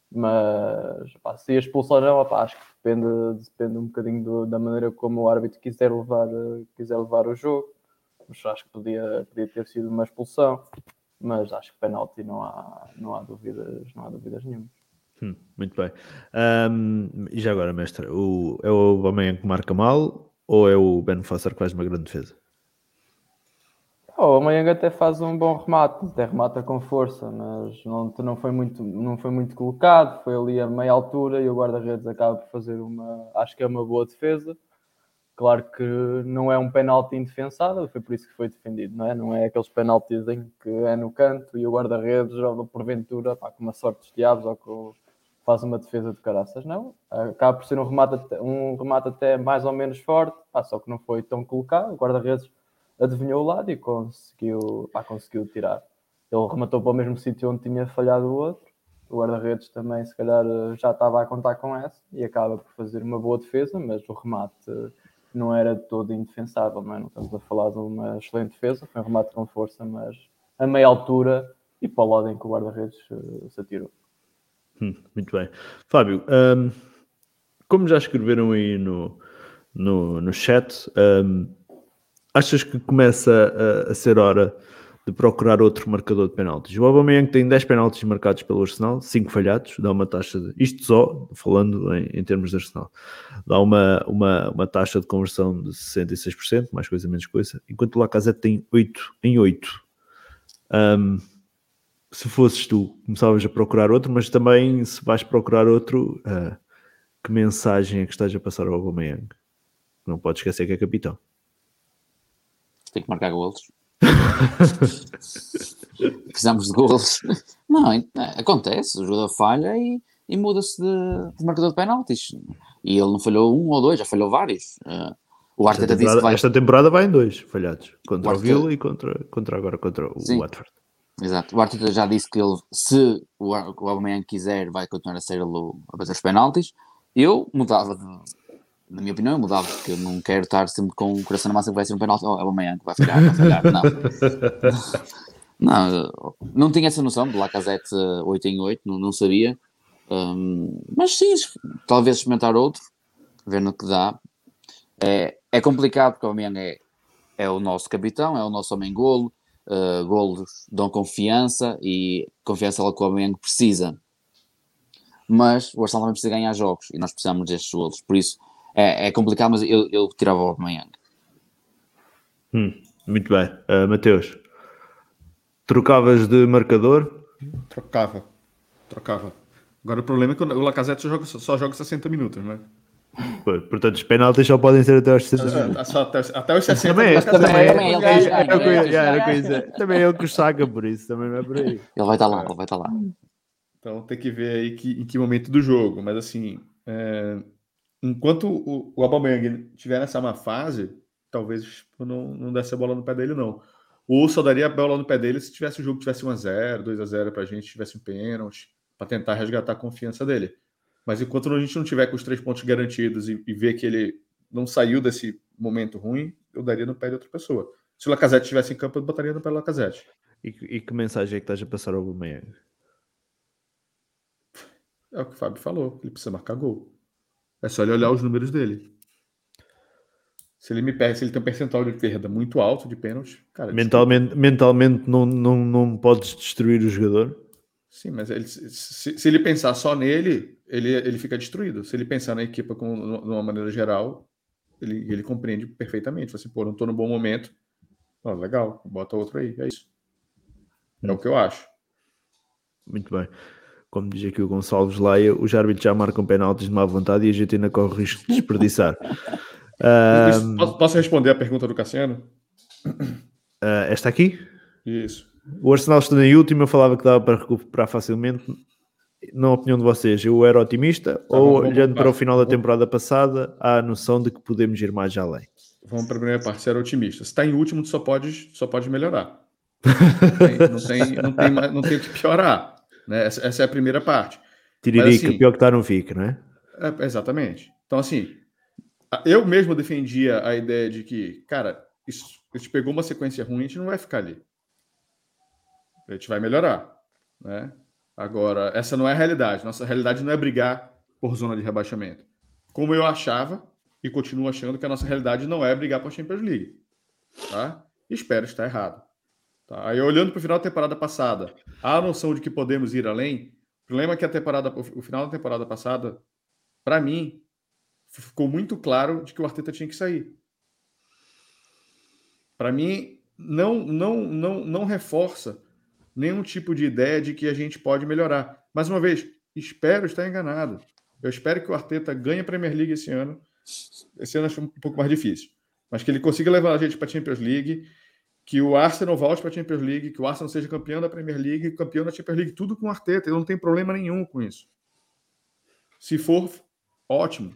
mas pá, se a expulsão não, acho que depende, depende um bocadinho do, da maneira como o árbitro quiser levar, quiser levar o jogo mas acho que podia, podia ter sido uma expulsão. Mas acho que penalti não há, não há dúvidas, não há dúvidas nenhuma. Hum, muito bem. Um, e já agora, mestre, o, é o Aubameyang que marca mal ou é o Ben Foster que faz uma grande defesa? Oh, o Aubameyang até faz um bom remate, até remata com força, mas não, não, foi muito, não foi muito colocado, foi ali a meia altura e o guarda-redes acaba por fazer uma, acho que é uma boa defesa. Claro que não é um penalti indefensável, foi por isso que foi defendido, não é? Não é aqueles penaltis em que é no canto e o guarda-redes joga porventura pá, com uma sorte dos diabos ou que faz uma defesa de caraças, não. Acaba por ser um remate, um remate até mais ou menos forte, pá, só que não foi tão colocado. O guarda-redes adivinhou o lado e conseguiu, pá, conseguiu tirar. Ele rematou para o mesmo sítio onde tinha falhado o outro. O guarda-redes também, se calhar, já estava a contar com essa e acaba por fazer uma boa defesa, mas o remate não era todo indefensável, não é? Não estamos a falar de uma excelente defesa, foi um remate com força, mas a meia altura e para o lado em que o guarda-redes uh, se atirou. Hum, muito bem. Fábio, um, como já escreveram aí no, no, no chat, um, achas que começa a, a ser hora de procurar outro marcador de penaltis. O Aubameyang tem 10 penaltis marcados pelo Arsenal, 5 falhados, dá uma taxa de, isto só, falando em, em termos de Arsenal, dá uma, uma, uma taxa de conversão de 66%, mais coisa menos coisa, enquanto o Lacazette tem 8 em 8. Um, se fosses tu, começavas a procurar outro, mas também se vais procurar outro, uh, que mensagem é que estás a passar ao Aubameyang? Não podes esquecer que é capitão. Tem que marcar golos. Precisamos de gols. Não, é, acontece, o jogador falha e, e muda-se de, de, marcador de penaltis. E ele não falhou um ou dois, já falhou vários. Uh, o Arteta esta disse que vai... Esta temporada vai em dois falhados. Contra o, o Vila e contra, contra agora contra o Sim. Watford. Exato. O Arteta já disse que ele, se o, o Aubameyang quiser, vai continuar a ser ele a bater os penaltis. Eu mudava, de- na minha opinião, eu mudava, porque eu não quero estar sempre com o coração na massa que vai ser um penalti. Oh, é o Aubameyang que vai falhar, vai falhar. Não. não, não tinha essa noção de Lacazette eh, 8 em 8, não, não sabia. Hum, mas sim, talvez experimentar outro, ver no que dá. É, é complicado porque o Aubameyang é, é o nosso capitão, é o nosso homem-golo. Uh, golos dão confiança e confiança é algo que o Aubameyang precisa. Mas o Arsenal também precisa ganhar jogos e nós precisamos destes golos. Por isso é, é complicado, mas eu, eu tirava o Aubameyang. Hum, muito bem. Uh, Mateus, trocavas de marcador? Trocava. Trocava. Agora o problema é que o Lacazette só joga, só joga 60 minutos, né? Pô, Portanto, os penaltis só podem ser até aos 60 minutos. É, só até, até os 60 Também, é, também, é, também, ele é, é, é, o que é, o. Também é o que os saca por isso, também não é por aí. Ele vai estar lá, ele vai estar lá. Então tem que ver aí que, em que momento do jogo. Mas assim, é, enquanto o, o Aubameyang estiver nessa má fase, talvez eu não, não desse a bola no pé dele, não. Ou só daria a bola no pé dele se tivesse o jogo tivesse 1x0, 2x0 pra gente, tivesse um pênalti, para tentar resgatar a confiança dele. Mas enquanto a gente não tiver com os três pontos garantidos e, e ver que ele não saiu desse momento ruim, eu daria no pé de outra pessoa. Se o Lacazette estivesse em campo, eu botaria no pé do Lacazette. E, que- e que mensagem é que estás a passar ao Aubameyang? É o que o Fábio falou, ele precisa marcar gol. É só ele olhar os números dele. Se ele me perde, se ele tem um percentual de perda muito alto de pênalti, cara. Mentalmente, mentalmente não, não, não podes destruir o jogador? Sim, mas ele- se, se ele pensar só nele, ele, ele fica destruído. Se ele pensar na equipa com, de uma maneira geral, ele, ele compreende perfeitamente. Fala assim, pô, não tô no bom momento. Ó, legal, bota outro aí. É isso. É o que eu acho. Muito bem. Como diz aqui o Gonçalves Laia, os árbitros já marcam penaltis de má vontade e a gente ainda corre o risco de desperdiçar. Isso- posso, posso responder a pergunta do Cassiano? Ah, esta aqui? Isso. O Arsenal estando em último, eu falava que dava para recuperar facilmente. Na opinião de vocês, eu era otimista ou, vamos- olhando para o final da temporada passada, há a noção de que podemos ir mais além? Vamos para a primeira parte. Era otimista. Se está em último, tu só pode, só pode melhorar. Não tem, não tem, não tem, não tem o que piorar. Né? Essa, essa é a primeira parte. Tiririca, assim- pior que está não fica, não é? Exatamente. Então, assim, eu mesmo defendia a ideia de que, cara, isso, a gente pegou uma sequência ruim, a gente não vai ficar ali. A gente vai melhorar. Né? Agora, essa não é a realidade. Nossa realidade não é brigar por zona de rebaixamento. Como eu achava e continuo achando que a nossa realidade não é brigar por Champions League. Tá? Espero estar errado. Tá? Aí, olhando para o final da temporada passada, há a noção de que podemos ir além. O problema é que a temporada, o final da temporada passada, para mim, ficou muito claro de que o Arteta tinha que sair. Para mim, não, não, não, não reforça nenhum tipo de ideia de que a gente pode melhorar. Mais uma vez, espero estar enganado. Eu espero que o Arteta ganhe a Premier League esse ano. Esse ano acho um pouco mais difícil. Mas que ele consiga levar a gente para a Champions League, que o Arsenal volte para a Champions League, que o Arsenal seja campeão da Premier League, campeão da Champions League, tudo com o Arteta. Eu não tenho problema nenhum com isso. Se for, ótimo.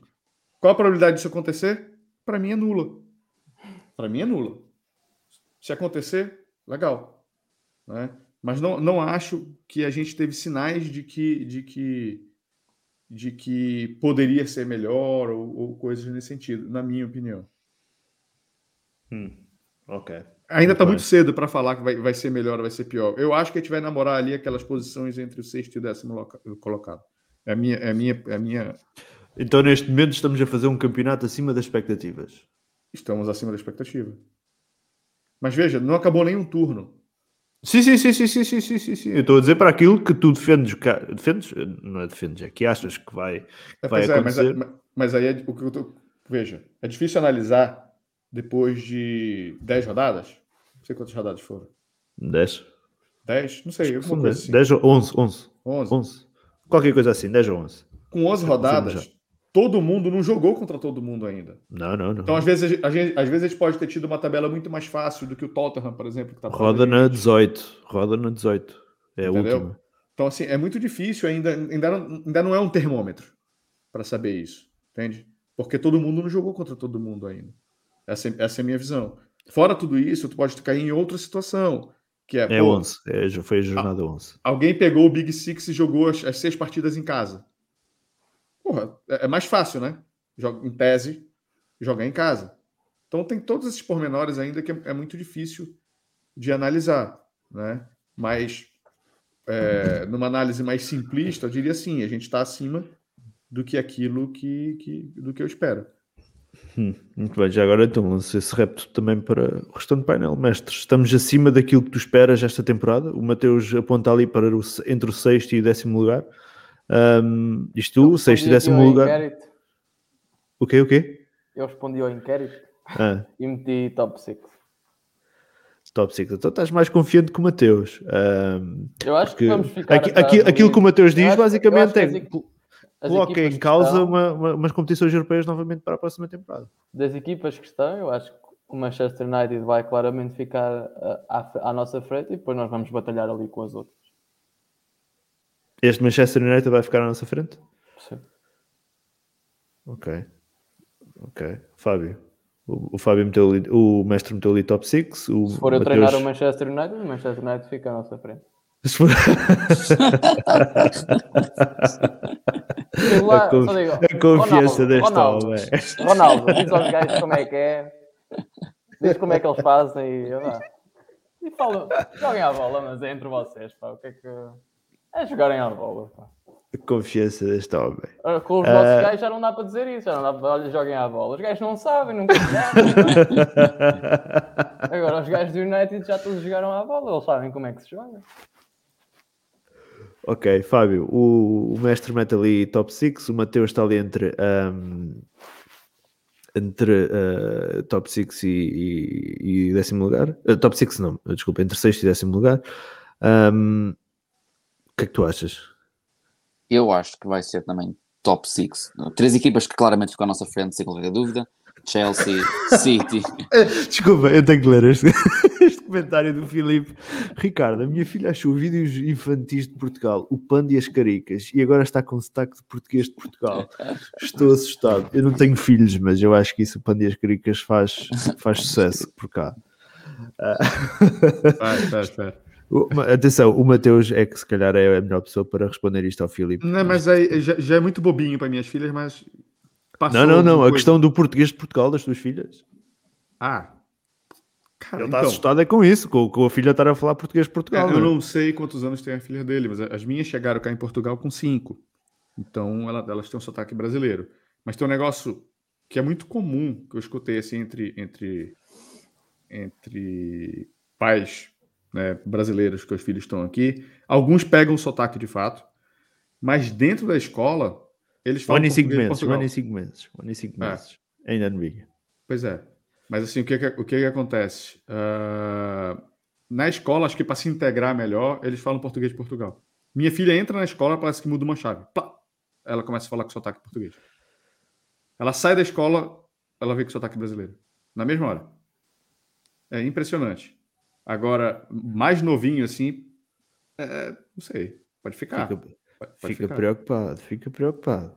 Qual a probabilidade disso acontecer? Para mim é nula. Para mim é nula. Se acontecer, legal. Né? Mas não, não acho que a gente teve sinais de que, de que, de que poderia ser melhor ou, ou coisas nesse sentido, na minha opinião. Ok. Ainda está Muito cedo para falar que vai, vai ser melhor ou vai ser pior. Eu acho que a gente vai namorar ali aquelas posições entre o sexto e o décimo loca- colocado. É a minha, é a minha, é a minha. Então, neste momento, estamos a fazer um campeonato acima das expectativas. Estamos acima da expectativa. Mas veja, não acabou nenhum turno. Sim, sim, sim, sim, sim, sim, sim, sim, sim. Eu estou a dizer para aquilo que tu defendes, defendes, não é defendes, é que achas que vai, que É, vai é, mas, acontecer. mas aí é o que eu tô, veja, é difícil analisar depois de 10 rodadas. Não sei quantas rodadas foram. 10? 10? Não sei, São alguma 10, coisa assim. 10 ou 11, 11, 11. 11. Qualquer coisa assim, 10 ou 11. Com 11 Já rodadas, todo mundo não jogou contra todo mundo ainda. Não, não, não. Então, às vezes, a gente, às vezes a gente pode ter tido uma tabela muito mais fácil do que o Tottenham, por exemplo. Que tá Roda na 18. Roda na 18. É a Entendeu? última. Então, assim, é muito difícil ainda, ainda não, ainda não é um termômetro para saber isso, entende? Porque todo mundo não jogou contra todo mundo ainda. Essa, essa é a minha visão. Fora tudo isso, tu pode cair em outra situação. Que é, É pô, 11, é, foi a jornada 11. alguém pegou o Big Six e jogou as, as seis partidas em casa. Porra, é, é mais fácil, né? Joga, em tese, jogar em casa. Então tem todos esses pormenores ainda que é, é muito difícil de analisar, né? Mas é, numa análise mais simplista, eu diria assim, a gente está acima do que aquilo que, que do que eu espero. Hum, muito bem, já agora então lanço esse repto também para o restante painel. Mestre, estamos acima daquilo que tu esperas esta temporada. O Mateus aponta ali para o, entre o sexto e o décimo lugar. Um, isto, o sexto e décimo lugar. inquérito. O quê, o quê? Eu respondi ao inquérito Ah, e meti top 6. top 6. Então estás mais confiante que o Mateus. Um, Eu acho que vamos ficar. aqui- aqui- aquilo que o Mateus Eu diz, acho- basicamente, acho que coloca em causa estão- uma- uma- umas competições europeias novamente para a próxima temporada. das equipas que estão, eu acho que o Manchester United vai claramente ficar ah, à, à nossa frente e depois nós vamos batalhar ali com as outras. Este Manchester United vai ficar à nossa frente? Sim. Ok. Ok. Fábio. O, o Fábio meteu ali, o mestre meteu ali top 6. O Se for eu Mateus- treinar o Manchester United, o Manchester United fica à nossa frente. A, digo, a confiança Ronaldo, deste Ronaldo. homem. Ronaldo, diz aos gajos como é que é, diz como é que eles fazem e. E joguem à bola, mas é entre vocês, pá. O que é que. É jogarem à bola, pá. A confiança deste homem. Ora, Com os Ah. nossos gajos já não dá para dizer isso, já não dá para olha, joguem à bola. Os gajos não sabem, nunca jogaram. Agora os gajos do United já todos jogaram à bola, eles sabem como é que se joga. Ok, Fábio. O, o mestre mete ali top 6. O Mateus está ali entre. ahm, entre ah, top 6 e, e, e décimo lugar. Ah, top 6 não, desculpa, entre sexto e décimo lugar. Ahm, o que é que tu achas? Eu acho que vai ser também top 6. Três equipas que claramente ficam à nossa frente, sem qualquer dúvida. Chelsea, City. Desculpa, eu tenho que ler este, este comentário do Filipe. Ricardo, a minha filha achou vídeos infantis de Portugal, o Panda e as Caricas, e agora está com sotaque de português de Portugal. Estou assustado. Eu não tenho filhos, mas eu acho que isso, o Panda e as Caricas, faz, faz sucesso por cá. Vai, espera, espera. O- ma- Atenção, o Mateus é que se calhar é a melhor pessoa para responder isto ao Filipe. Não, mas aí já, já é muito bobinho para minhas filhas, mas. Passou Não, não, não. A depois- questão do português de Portugal das tuas filhas. Ah. Cara, Ele está então, assustado é com isso, com, com a filha estar a falar português de é, Portugal. eu não é? não sei quantos anos tem a filha dele, mas as minhas chegaram cá em Portugal com cinco. Então ela- elas têm um sotaque brasileiro. Mas tem um negócio que é muito comum que eu escutei assim entre, entre, entre pais né, brasileiros que os filhos estão aqui. Alguns pegam o sotaque de fato, mas dentro da escola eles Um falam ano e cinco meses, um ano e cinco meses, um ano e cinco É. meses. Ainda não vi. Pois é. Mas assim, o que, que- o que, que acontece? Ah, na escola, acho que para se integrar melhor, eles falam português de Portugal. Minha filha entra na escola, parece que muda uma chave. Pá! Ela começa a falar com sotaque português. Ela sai da escola, ela vê com sotaque brasileiro. Na mesma hora. É impressionante. Agora, mais novinho assim, é, não sei. Pode ficar. Fica, fica preocupado, fica preocupado.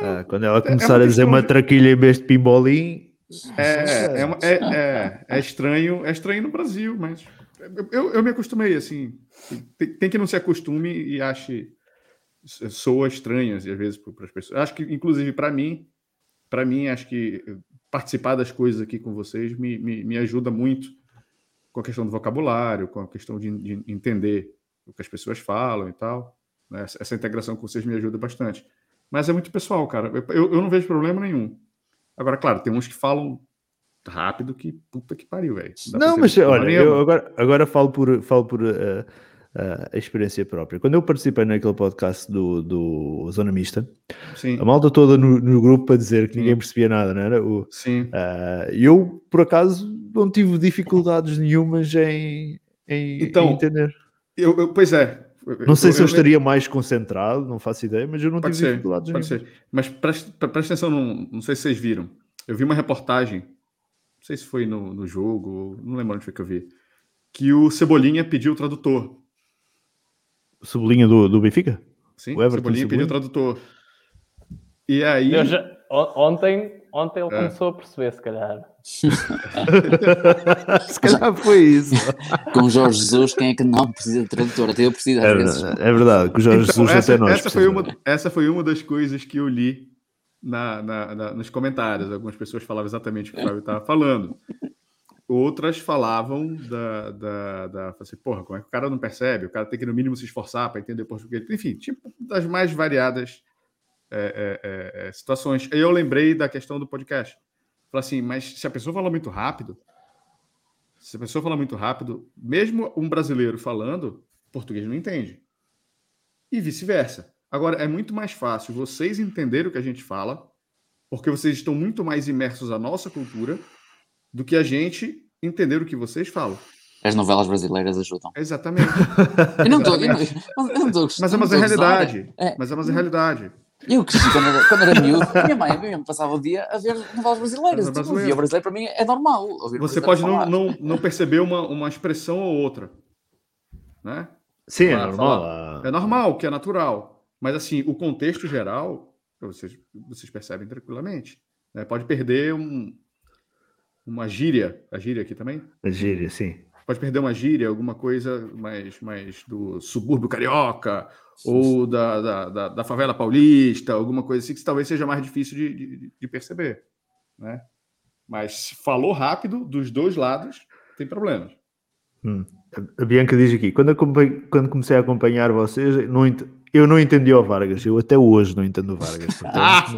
Ah, quando ela começar uma a dizer uma traquilha em vez de pimbolim, É, é, uma- é, é- é estranho, é estranho no Brasil, mas eu, eu, me acostumei assim. Tem, tem que não se acostume e ache soa estranho às vezes para as pessoas. Acho que inclusive para mim, para mim acho que participar das coisas aqui com vocês me, me, me ajuda muito com a questão do vocabulário, com a questão de, de entender o que as pessoas falam e tal. Né? Essa, integração com vocês me ajuda bastante. Mas é muito pessoal, cara. Eu, eu, não vejo problema nenhum. Agora, claro, tem uns que falam rápido que puta que pariu, velho. Não, mas olha, eu agora, agora falo por, falo por uh, uh, experiência própria. Quando eu participei naquele podcast do, do Zona Mista, Sim, a malta toda no, no grupo para dizer que Sim. ninguém percebia nada, não era? O, sim. uh, eu, por acaso, não tive dificuldades nenhumas em, em, Então, em entender. Eu, eu- pois é. Não sei se eu eu- estaria mais concentrado, não faço ideia, mas eu não Pode tive ser, dificuldades pode nenhumas. ser. Mas preste, pre- preste atenção, não, não sei se vocês viram. Eu vi uma reportagem, não sei se foi no, no jogo, não lembro onde foi que eu vi, que o Cebolinha pediu o tradutor. Sublinha do, do Benfica? Sim, O Everton Cebolinha pediu o Cebolinha? tradutor. E aí. Eu já- on- ontem, ontem ele É. começou a perceber, se calhar. Se calhar foi isso. Com Jorge Jesus, quem é que não precisa de tradutor? Até eu preciso às É vezes. é verdade o Jorge Então, Jesus essa, até nós. essa foi uma, essa foi uma das coisas que eu li na, na- na- nos comentários. Algumas pessoas falavam exatamente o que o Fábio estava falando. Outras falavam da, da, da assim, porra, como é que o cara não percebe? O cara tem que, no mínimo, se esforçar para entender português. Enfim, tipo, das mais variadas é, é, é, é, situações. Aí eu lembrei da questão do podcast. Falei assim, mas se a pessoa fala muito rápido, se a pessoa fala muito rápido, mesmo um brasileiro falando, português não entende. E vice-versa. Agora, é muito mais fácil vocês entenderem o que a gente fala, porque vocês estão muito mais imersos à nossa cultura do que a gente entender o que vocês falam. As novelas brasileiras ajudam. Exatamente. Eu não estou Mas é uma realidade. É. Mas é uma realidade. Eu cresci quando era, quando era miúdo, minha mãe, mãe passava o dia a ver novelas brasileiras. Novelas Então, brasileiras. ouvir o brasileiro para mim é normal. ouvir Você brasileiro pode não, não, não perceber uma, uma expressão ou outra. Né? Sim, é normal. falar. ah, É normal, que é natural. Mas, assim, o contexto geral, vocês, vocês percebem tranquilamente. né? Pode perder um, uma gíria. A gíria aqui também? A gíria, sim. Pode perder uma gíria, alguma coisa mais, mais do subúrbio carioca ou da, da, da, da favela paulista, alguma coisa assim que talvez seja mais difícil de, de, de perceber. Né? Mas se falou rápido, dos dois lados, tem problemas. A Bianca diz aqui: quando, quando comecei a acompanhar vocês, não eu não entendi o Vargas. Eu até hoje não entendo o Vargas. Portanto,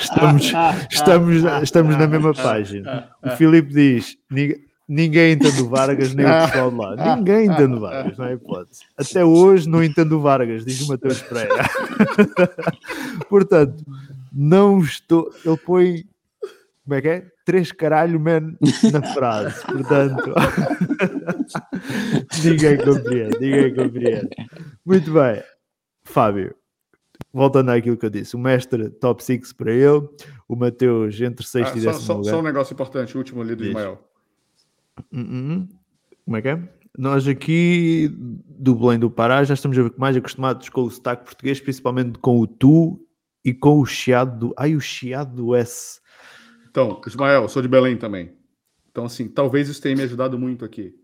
estamos, estamos, estamos na mesma página. O Filipe diz: "Nig- ninguém entende o Vargas, nem o pessoal de lá. Ninguém entende o Vargas, não é hipótese. Até hoje não entendo o Vargas, diz o Mateus Pereira. Portanto, não estou. Ele põe. Como é que é? Três caralho, man, na frase. Portanto, ninguém compreende, ninguém compreende. Muito bem, Fábio. Voltando àquilo que eu disse, o mestre top 6 para ele, o Mateus entre Ah, sexto e só, décimo só- lugar. só um negócio importante, o último ali do. Ismael. Hum, hum, hum. Como é que é? Nós aqui do Belém do Pará já estamos mais acostumados com o sotaque português, principalmente com o tu e com o chiado do. Ai, o chiado do S. Então, Ismael, sou de Belém também. Então, assim, talvez isso tenha me ajudado muito aqui.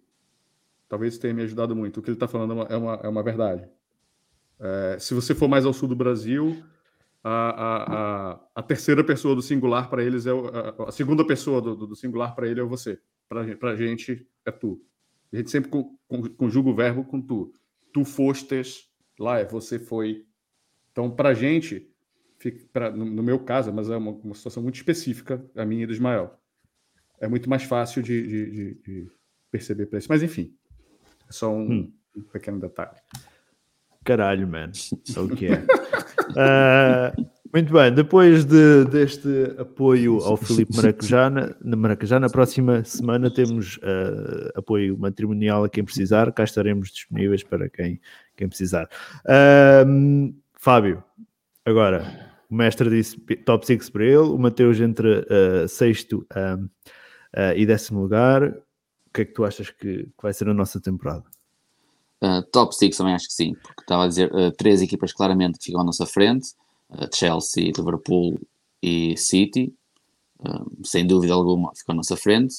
Talvez isso tenha me ajudado muito. O que ele está falando é uma, é uma, é uma verdade. É, se você for mais ao sul do Brasil, a, a, a, a terceira pessoa do singular para eles é o, a, a segunda pessoa do, do singular para ele é você. Para a gente é tu. A gente sempre con- con- conjuga o verbo com tu. Tu fostes, lá é você foi. Então, para a gente, pra- no, no meu caso, mas é uma, uma situação muito específica, a minha e do Ismael. É muito mais fácil de, de- de- de perceber para isso. Mas, enfim, é só um, um pequeno detalhe. Caralho, man. É o que é. Ah, muito bem, depois de- deste apoio ao Filipe Maracujá, na, na próxima semana temos ah, apoio matrimonial a quem precisar, cá estaremos disponíveis para quem, quem precisar. Fábio, agora, o mestre disse top 6 para ele, o Mateus entre ah, sexto ah, e décimo lugar. O que é que tu achas que, que vai ser a nossa temporada? Uh, top 6 também acho que sim, porque estava a dizer uh, três equipas claramente que ficam à nossa frente: uh, Chelsea, Liverpool e City, sem dúvida alguma, ficam à nossa frente.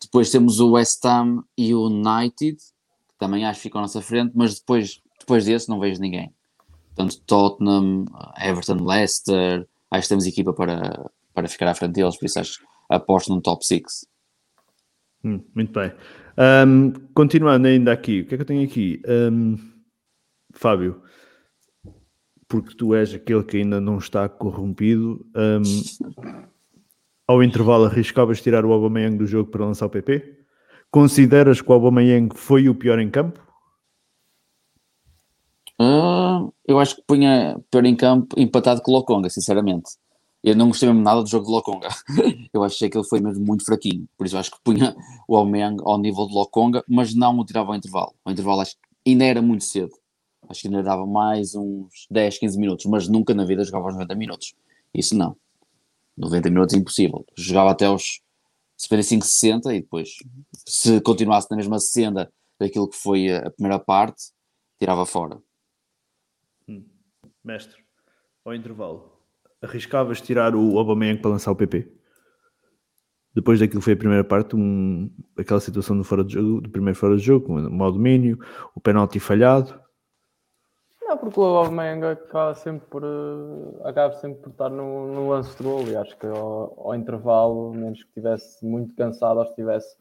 Depois temos o West Ham e o United, que também acho que ficam à nossa frente, mas depois, depois desse não vejo ninguém. Portanto, Tottenham, Everton, Leicester, acho que temos equipa para, para ficar à frente deles, por isso acho aposto num top 6. Hum, muito bem. Ahm, continuando ainda aqui, o que é que eu tenho aqui? Ahm, Fábio, porque tu és aquele que ainda não está corrompido, ahm, ao intervalo arriscavas tirar o Aubameyang do jogo para lançar o PP? Consideras que o Aubameyang foi o pior em campo? Ah, eu acho que punha pior em campo empatado com o Lokonga, sinceramente. Eu não gostei mesmo nada do jogo de Lokonga. eu achei que ele foi mesmo muito fraquinho. Por isso acho que punha o Aubameyang ao nível de Lokonga, mas não o tirava ao intervalo. Ao intervalo acho que ainda era muito cedo. Acho que ainda dava mais uns 10, 15 minutos, mas nunca na vida jogava aos 90 minutos. Isso não. 90 minutos é impossível. Jogava até aos 55, 60 e depois, se continuasse na mesma senda daquilo que foi a primeira parte, tirava fora. Mestre, ao intervalo, arriscavas tirar o Aubameyang para lançar o PP? depois daquilo que foi a primeira parte, um, aquela situação do, fora de jogo, do primeiro fora de jogo, o mau domínio, o penalti falhado. Não, porque o Aubameyang acaba sempre por, uh, acaba sempre por estar no, no lance de gol e acho que ao, ao intervalo, menos que estivesse muito cansado ou estivesse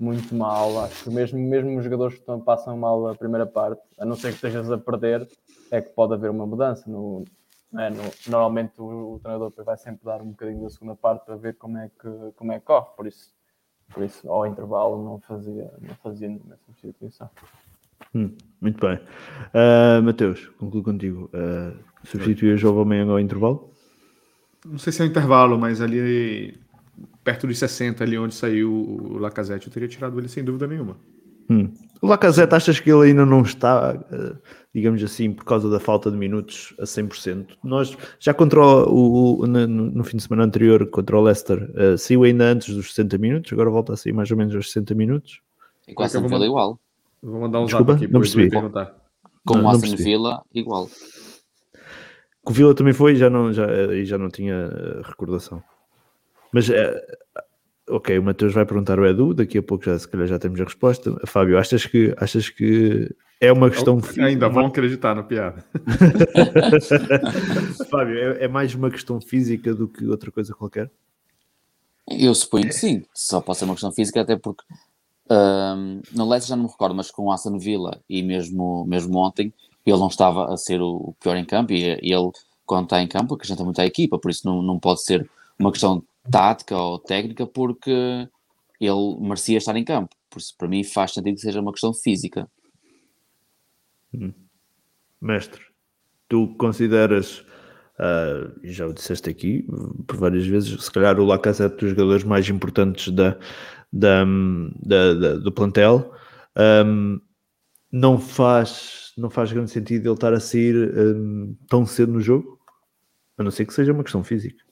muito mal, acho que mesmo, mesmo os jogadores que estão, passam mal a primeira parte, a não ser que estejas a perder, é que pode haver uma mudança. No, é, no, normalmente o, o, treinador vai sempre dar um bocadinho da segunda parte para ver como é que, como é que corre, por isso, por isso ao intervalo não fazia, não fazia nenhuma substituição. Hum, muito bem. Uh, Mateus, concluo contigo. Uh, substituir o Aubameyang ao intervalo? Não sei se é o intervalo, mas ali perto dos 60, ali onde saiu o Lacazette, eu teria tirado ele sem dúvida nenhuma. Hum. O Lacazette, achas que ele ainda não está, uh, digamos assim, por causa da falta de minutos a 100%? Nós, já contra o, o no, no, fim de semana anterior, contra o Leicester, uh, saiu ainda antes dos 60 minutos, agora volta a sair mais ou menos aos 60 minutos. E com a Aston Villa igual. Vou mandar um Desculpa, zap aqui não percebi. Com não, o Aston Villa igual. Com o Villa também foi e já não, já, já não tinha eh, recordação. Mas ok, o Matheus vai perguntar ao Edu, daqui a pouco já, se calhar já temos a resposta. Fábio, achas que, achas que é uma questão. Ainda vão acreditar na piada. Fábio, é, é, mais uma questão física do que outra coisa qualquer? Eu suponho que sim, só pode ser uma questão física, até porque um, no Leicester já não me recordo, mas com o Aston Villa e mesmo, mesmo ontem, ele não estava a ser o pior em campo e, ele, quando está em campo, acrescenta muito à equipa, por isso não, não pode ser uma questão tática ou técnica porque ele merecia estar em campo. Por isso, para mim, faz sentido que seja uma questão física. Hum. Mestre, tu consideras, uh, já o disseste aqui por várias vezes, se calhar o Lacazette dos jogadores mais importantes da, da, da, da do plantel, um, não, faz, não faz grande sentido ele estar a sair um, tão cedo no jogo, a não ser que seja uma questão física.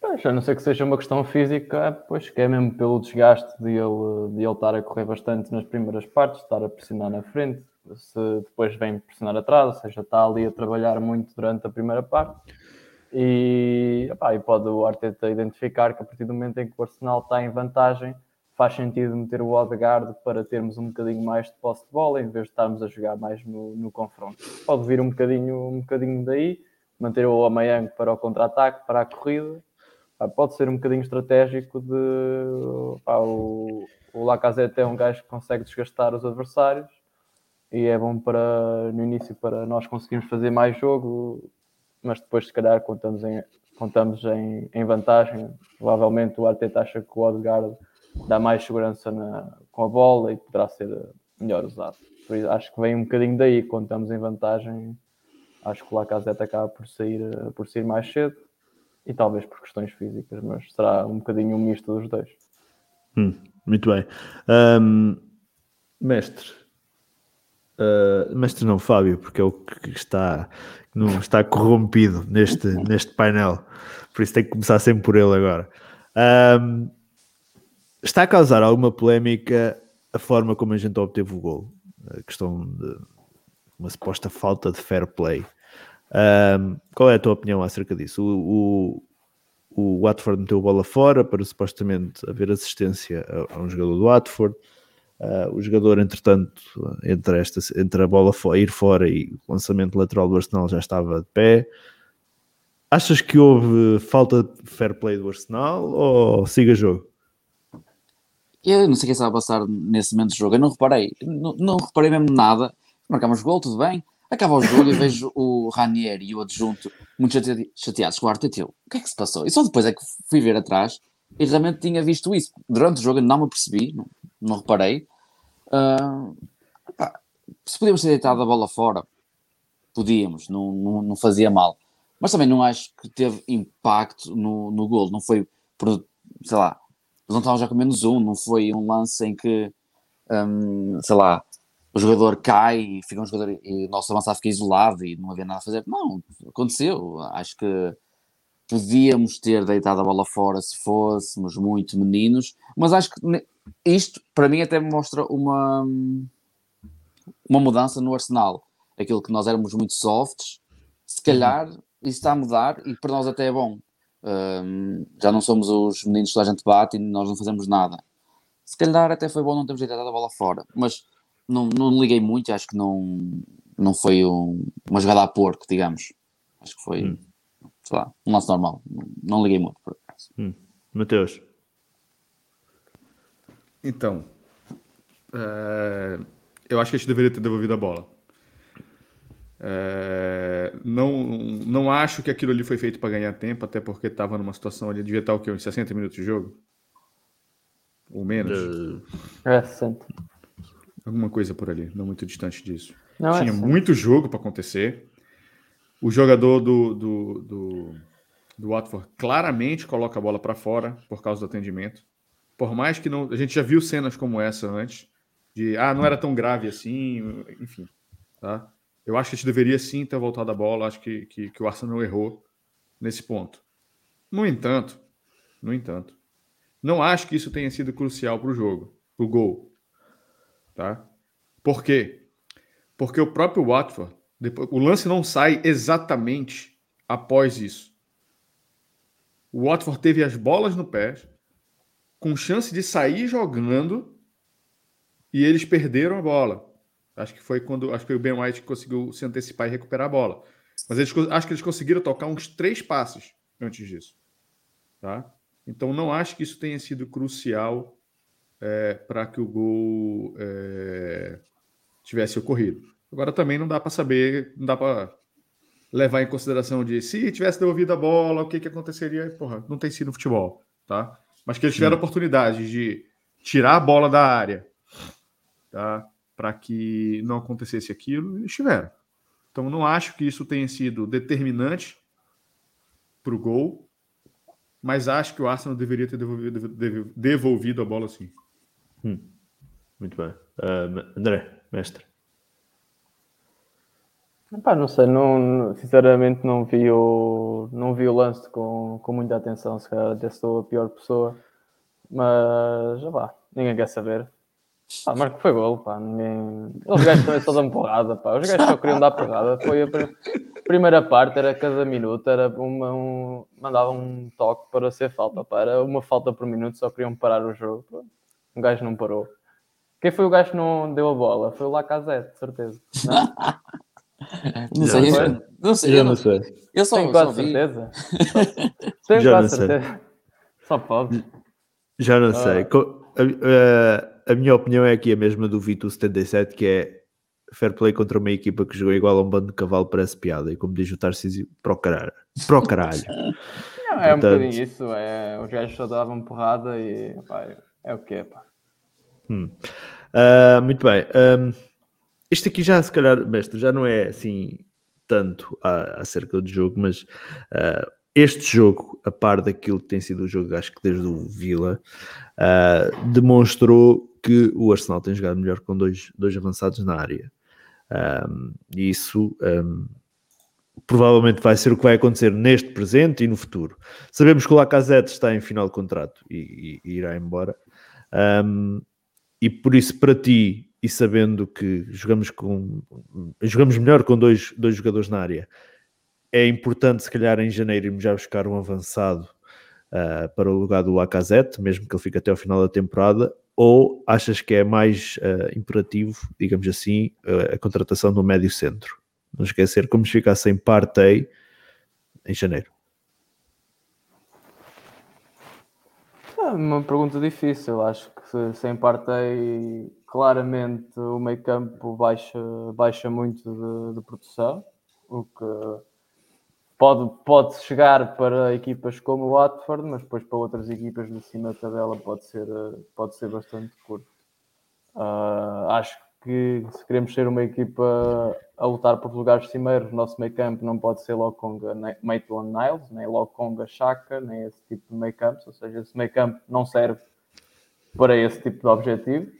Pois, a não ser que seja uma questão física, pois que é mesmo pelo desgaste de ele, de ele estar a correr bastante nas primeiras partes, estar a pressionar na frente, se depois vem pressionar atrás, ou seja, está ali a trabalhar muito durante a primeira parte. E, e pode o Arteta identificar que a partir do momento em que o Arsenal está em vantagem, faz sentido meter o Odegaard para termos um bocadinho mais de posse de bola, em vez de estarmos a jogar mais no, no confronto. Pode vir um bocadinho, um bocadinho daí, manter o Amayang para o contra-ataque, para a corrida, pode ser um bocadinho estratégico de pá, o, o Lacazette é um gajo que consegue desgastar os adversários e é bom para no início para nós conseguirmos fazer mais jogo, mas depois se calhar contamos em, contamos em, em vantagem. Provavelmente o Arteta acha que o Odegaard dá mais segurança na, com a bola e poderá ser melhor usado. Por isso, acho que vem um bocadinho daí, contamos em vantagem. Acho que o Lacazette acaba por sair, por sair mais cedo e talvez por questões físicas, mas será um bocadinho um misto dos dois. Hum, muito bem. Um, mestre, uh, mestre não, Fábio, porque é o que está, não está corrompido neste, neste painel, por isso tem que começar sempre por ele agora. Um, está a causar alguma polémica a forma como a gente obteve o gol, a questão de uma suposta falta de fair play. Um, qual é a tua opinião acerca disso? O, o, o Watford meteu a bola fora para supostamente haver assistência a, a um jogador do Watford. Uh, o jogador, entretanto, entre, esta, entre a bola ir fora e o lançamento lateral do Arsenal já estava de pé. Achas que houve falta de fair play do Arsenal ou siga jogo? Eu não sei o que estava a passar nesse momento do jogo. Eu não reparei, não, não reparei mesmo nada. Marcámos gol, tudo bem. Acaba o jogo e vejo o Ranier e o adjunto muito chateados com o Arteta. O que é que se passou? E só depois é que fui ver atrás e realmente tinha visto isso. Durante o jogo não me percebi, não, não reparei. Uh, pá, se podíamos ter deitado a bola fora, podíamos, não, não, não, fazia mal. Mas também não acho que teve impacto no, no gol. Não foi, por, sei lá, não estavam já com menos um, não foi um lance em que, um, sei lá, o jogador cai e fica um jogador e o nosso avançado fica isolado e não havia nada a fazer. Não, aconteceu. Acho que podíamos ter deitado a bola fora se fôssemos muito meninos, mas acho que isto para mim até mostra uma uma mudança no Arsenal. Aquilo que nós éramos muito softs, se calhar isso está a mudar e para nós até é bom. Um, já não somos os meninos que a gente bate e nós não fazemos nada. Se calhar até foi bom não termos deitado a bola fora, mas não, não liguei muito, acho que não, não foi um, uma jogada a porco, digamos. Acho que foi, hum. sei lá, um lance normal. Não, não liguei muito, por acaso. Hum. Mateus. Então, é, eu acho que a gente deveria ter devolvido a bola. É, não, não acho que aquilo ali foi feito para ganhar tempo, até porque estava numa situação ali, devia estar o quê? Uns 60 minutos de jogo? Ou menos? É, 60. Alguma coisa por ali, não muito distante disso. Não, Tinha é muito jogo para acontecer. O jogador do, do, do, do Watford claramente coloca a bola para fora por causa do atendimento. Por mais que não. A gente já viu cenas como essa antes, de ah, não era tão grave assim, enfim. Tá? Eu acho que a gente deveria sim ter voltado a bola. Acho que, que, que o Arsenal errou nesse ponto. No entanto, no entanto, não acho que isso tenha sido crucial para o jogo, para o gol. Tá? Por quê? Porque o próprio Watford, depois, o lance não sai exatamente após isso. O Watford teve as bolas no pé, com chance de sair jogando, e eles perderam a bola. Acho que foi quando acho que o Ben White conseguiu se antecipar e recuperar a bola. Mas eles, acho que eles conseguiram tocar uns três passes antes disso. Tá? Então não acho que isso tenha sido crucial é, para que o gol é, tivesse ocorrido. Agora também não dá para saber, não dá para levar em consideração de se tivesse devolvido a bola, o que, que aconteceria. Porra, não tem sido futebol, tá? Mas que eles tiveram a oportunidade de tirar a bola da área, tá? Para que não acontecesse aquilo, eles tiveram. Então, não acho que isso tenha sido determinante para o gol, mas acho que o Arsenal deveria ter devolvido, devolvido a bola sim. Hum. Muito bem. Uh, André, mestre. Epá, não sei, não, sinceramente não vi o, não vi o lance com, com muita atenção, se calhar até sou a pior pessoa, mas já vá, ninguém quer saber. Mas que foi gol, pá. Ninguém... Os gajos também só dão porrada, pá. Os gajos só queriam dar porrada. Foi a primeira parte, era cada minuto, era uma, um... mandavam um toque para ser falta, pá. Era uma falta por minuto, só queriam parar o jogo. Pá. Um gajo não parou. Quem foi o gajo que não deu a bola? Foi o Lacazette, de certeza. Não, não sei, não sei. Eu não sei. Eu só, Tenho quase certeza. Tenho quase certeza. Só pode. Já não sei. Uh, a minha opinião é aqui a mesma do Vito 77, que é fair play contra uma equipa que jogou igual a um bando de cavalo parece piada. E como diz o Tarcísio, para o caralho. Caralho. Não, é Portanto... um bocadinho isso. É, os gajos só davam porrada e pá, é o que é, pá. Hum. Uh, muito bem. Um, isto aqui já, se calhar, mestre, já não é assim tanto acerca do jogo, mas uh, este jogo, a par daquilo que tem sido o jogo, acho que desde o Vila, uh, demonstrou que o Arsenal tem jogado melhor com dois, dois avançados na área. Um, e isso um, provavelmente vai ser o que vai acontecer neste presente e no futuro. Sabemos que o Lacazette está em final de contrato e, e, e irá embora. Um, e por isso, para ti, e sabendo que jogamos, com, jogamos melhor com dois, dois jogadores na área, é importante, se calhar, em janeiro, irmos já buscar um avançado uh, para o lugar do Lacazette, mesmo que ele fique até ao final da temporada, ou achas que é mais uh, imperativo, digamos assim, uh, a contratação do médio centro? Não esquecer como se ficar sem Partey em janeiro. É uma pergunta difícil. Acho que sem Partey, claramente o meio campo baixa, baixa muito de, de produção, o que pode, pode chegar para equipas como o Watford, mas depois para outras equipas de cima da tabela pode ser, pode ser bastante curto. Uh, acho que se queremos ser uma equipa a lutar por lugares cimeiros, o nosso meio campo não pode ser Lokonga, Maitland Niles, nem Lokonga Chaka, nem esse tipo de meio campo, ou seja, esse meio campo não serve para esse tipo de objetivo.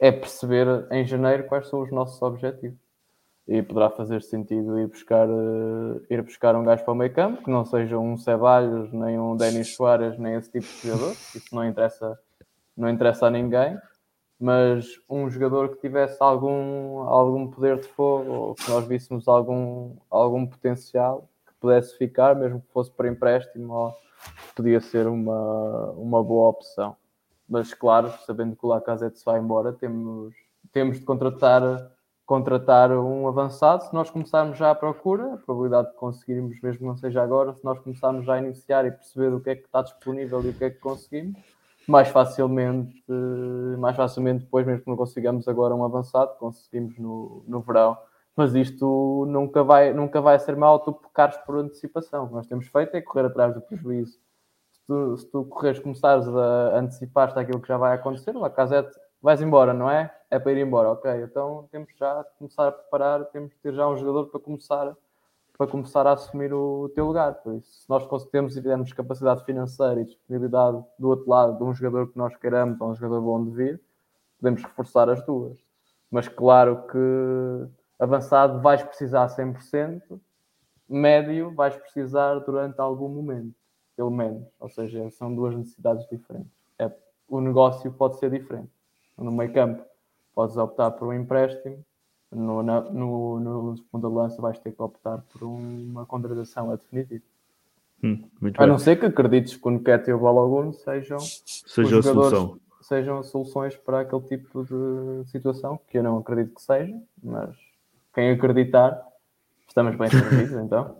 É perceber em janeiro quais são os nossos objetivos e poderá fazer sentido ir buscar, uh, ir buscar um gajo para o meio campo, que não seja um Ceballos, nem um Denis Soares, nem esse tipo de jogador, isso não interessa, não interessa a ninguém, mas um jogador que tivesse algum, algum poder de fogo, ou que nós víssemos algum, algum potencial, que pudesse ficar, mesmo que fosse para empréstimo, podia ser uma, uma boa opção. Mas claro, sabendo que o Lacazette se vai embora, temos, temos de contratar, contratar um avançado. Se nós começarmos já à procura, a probabilidade de conseguirmos, mesmo não seja agora, se nós começarmos já a iniciar e perceber o que é que está disponível e o que é que conseguimos, mais facilmente, mais facilmente depois, mesmo que não consigamos agora um avançado, conseguimos no, no verão. Mas isto nunca vai, nunca vai ser mal tu pecares por antecipação. O que nós temos feito é correr atrás do prejuízo. Se tu, se tu correres, começares a antecipar-te aquilo que já vai acontecer, a casete vais embora, não é? É para ir embora, ok. Então temos já de começar a preparar, temos de ter já um jogador para começar para começar a assumir o, teu lugar. Por isso, se nós conseguimos e tivermos capacidade financeira e disponibilidade do outro lado de um jogador que nós queiramos ou um jogador bom de vir, podemos reforçar as duas. Mas claro que avançado vais precisar 100%, médio vais precisar durante algum momento, pelo menos. Ou seja, são duas necessidades diferentes. É, o negócio pode ser diferente. No meio campo, podes optar por um empréstimo no, na, no, no segundo lança vais ter que optar por uma contratação a definitivo. Hum, a não ser que acredites que o Nuket e o Balogun sejam, seja a solução. sejam soluções para aquele tipo de situação, que eu não acredito que seja, mas quem acreditar, estamos bem servidos então.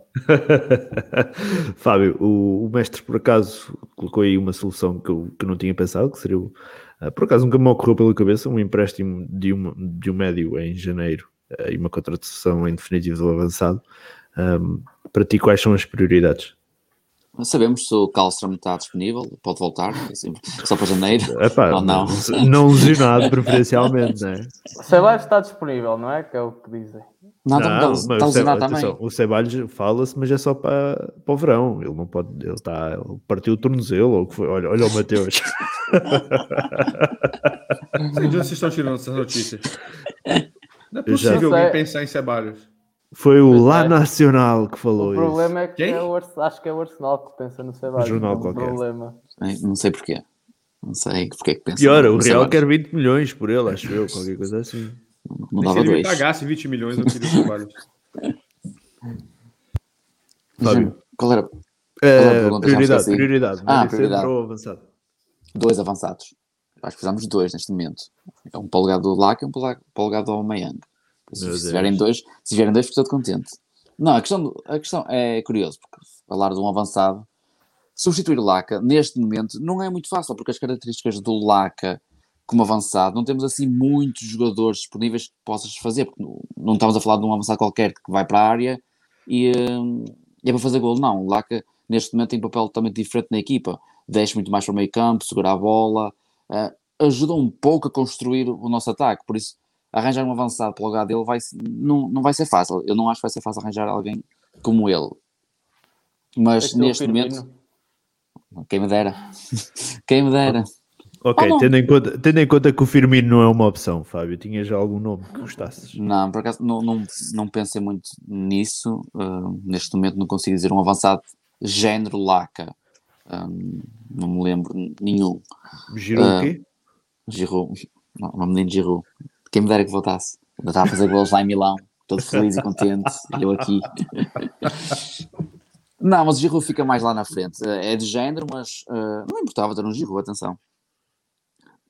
Fábio, o, o, mestre por acaso colocou aí uma solução que eu que não tinha pensado, que seria o, por acaso nunca me ocorreu pela cabeça um empréstimo de, uma, de um médio em janeiro uh, e uma contratação em definitivo do avançado. Um, para ti, quais são as prioridades? Sabemos se o Carlstrom está disponível, pode voltar, assim, só para janeiro. Epá, ou não. Não lesionado, preferencialmente, não é? Ceballos está disponível, não é? Que é o que dizem. Não, não, está, está lesionado também. Atenção, o Ceballos fala-se, mas é só para, para o verão. Ele não pode, ele está, ele partiu o tornozelo, ou que foi. Olha, olha o Mateus. De onde vocês estão tirando essas notícias? Não é possível alguém pensar em Ceballos. Foi o Lá Nacional que falou isso. O problema isso. é que é o, acho que é o Arsenal que pensa no Ceballos. jornal qualquer. Problema. Não sei porquê. Não sei porque é que pensa. Pior, o Real quer 20 milhões por ele, acho eu, qualquer coisa assim. Não, não dava se ele pagasse 20 milhões, eu queria o Ceballos. Fábio. Qual era? É, prioridade, prioridade. Ah, prioridade. Ou avançado. Dois avançados. Acho que precisamos dois neste momento. É um polegado do Lac e um polegado do Aubameyang. Se, vierem dois, se vierem dois, estou contente. Não, a questão, a questão é curioso, porque falar de um avançado, substituir o Laca neste momento não é muito fácil, porque as características do Laca como avançado, não temos assim muitos jogadores disponíveis que possas fazer, porque não estamos a falar de um avançado qualquer que vai para a área e, hum, e é para fazer gol, não. O Laca neste momento tem um papel totalmente diferente na equipa, deixa muito mais para o meio campo, segurar a bola, uh, ajuda um pouco a construir o nosso ataque, por isso arranjar um avançado para o lugar dele vai, não, não vai ser fácil. Eu não acho que vai ser fácil arranjar alguém como ele. Mas neste momento. Quem me dera. Quem me dera. Ok, oh, tendo, em conta, tendo em conta que o Firmino não é uma opção, Fábio, tinha já algum nome que gostasses? Não, por acaso não, não, não pensei muito nisso. Uh, neste momento não consigo dizer um avançado género Laca. Um, não me lembro nenhum. Giroud uh, o quê? Giroud, não, não menino Giroud. Quem me dera que voltasse. Eu estava a fazer gols lá em Milão, todo feliz e contente, e eu aqui. Não, mas o Giroud fica mais lá na frente. É de género, mas uh, não importava ter um Giroud, atenção.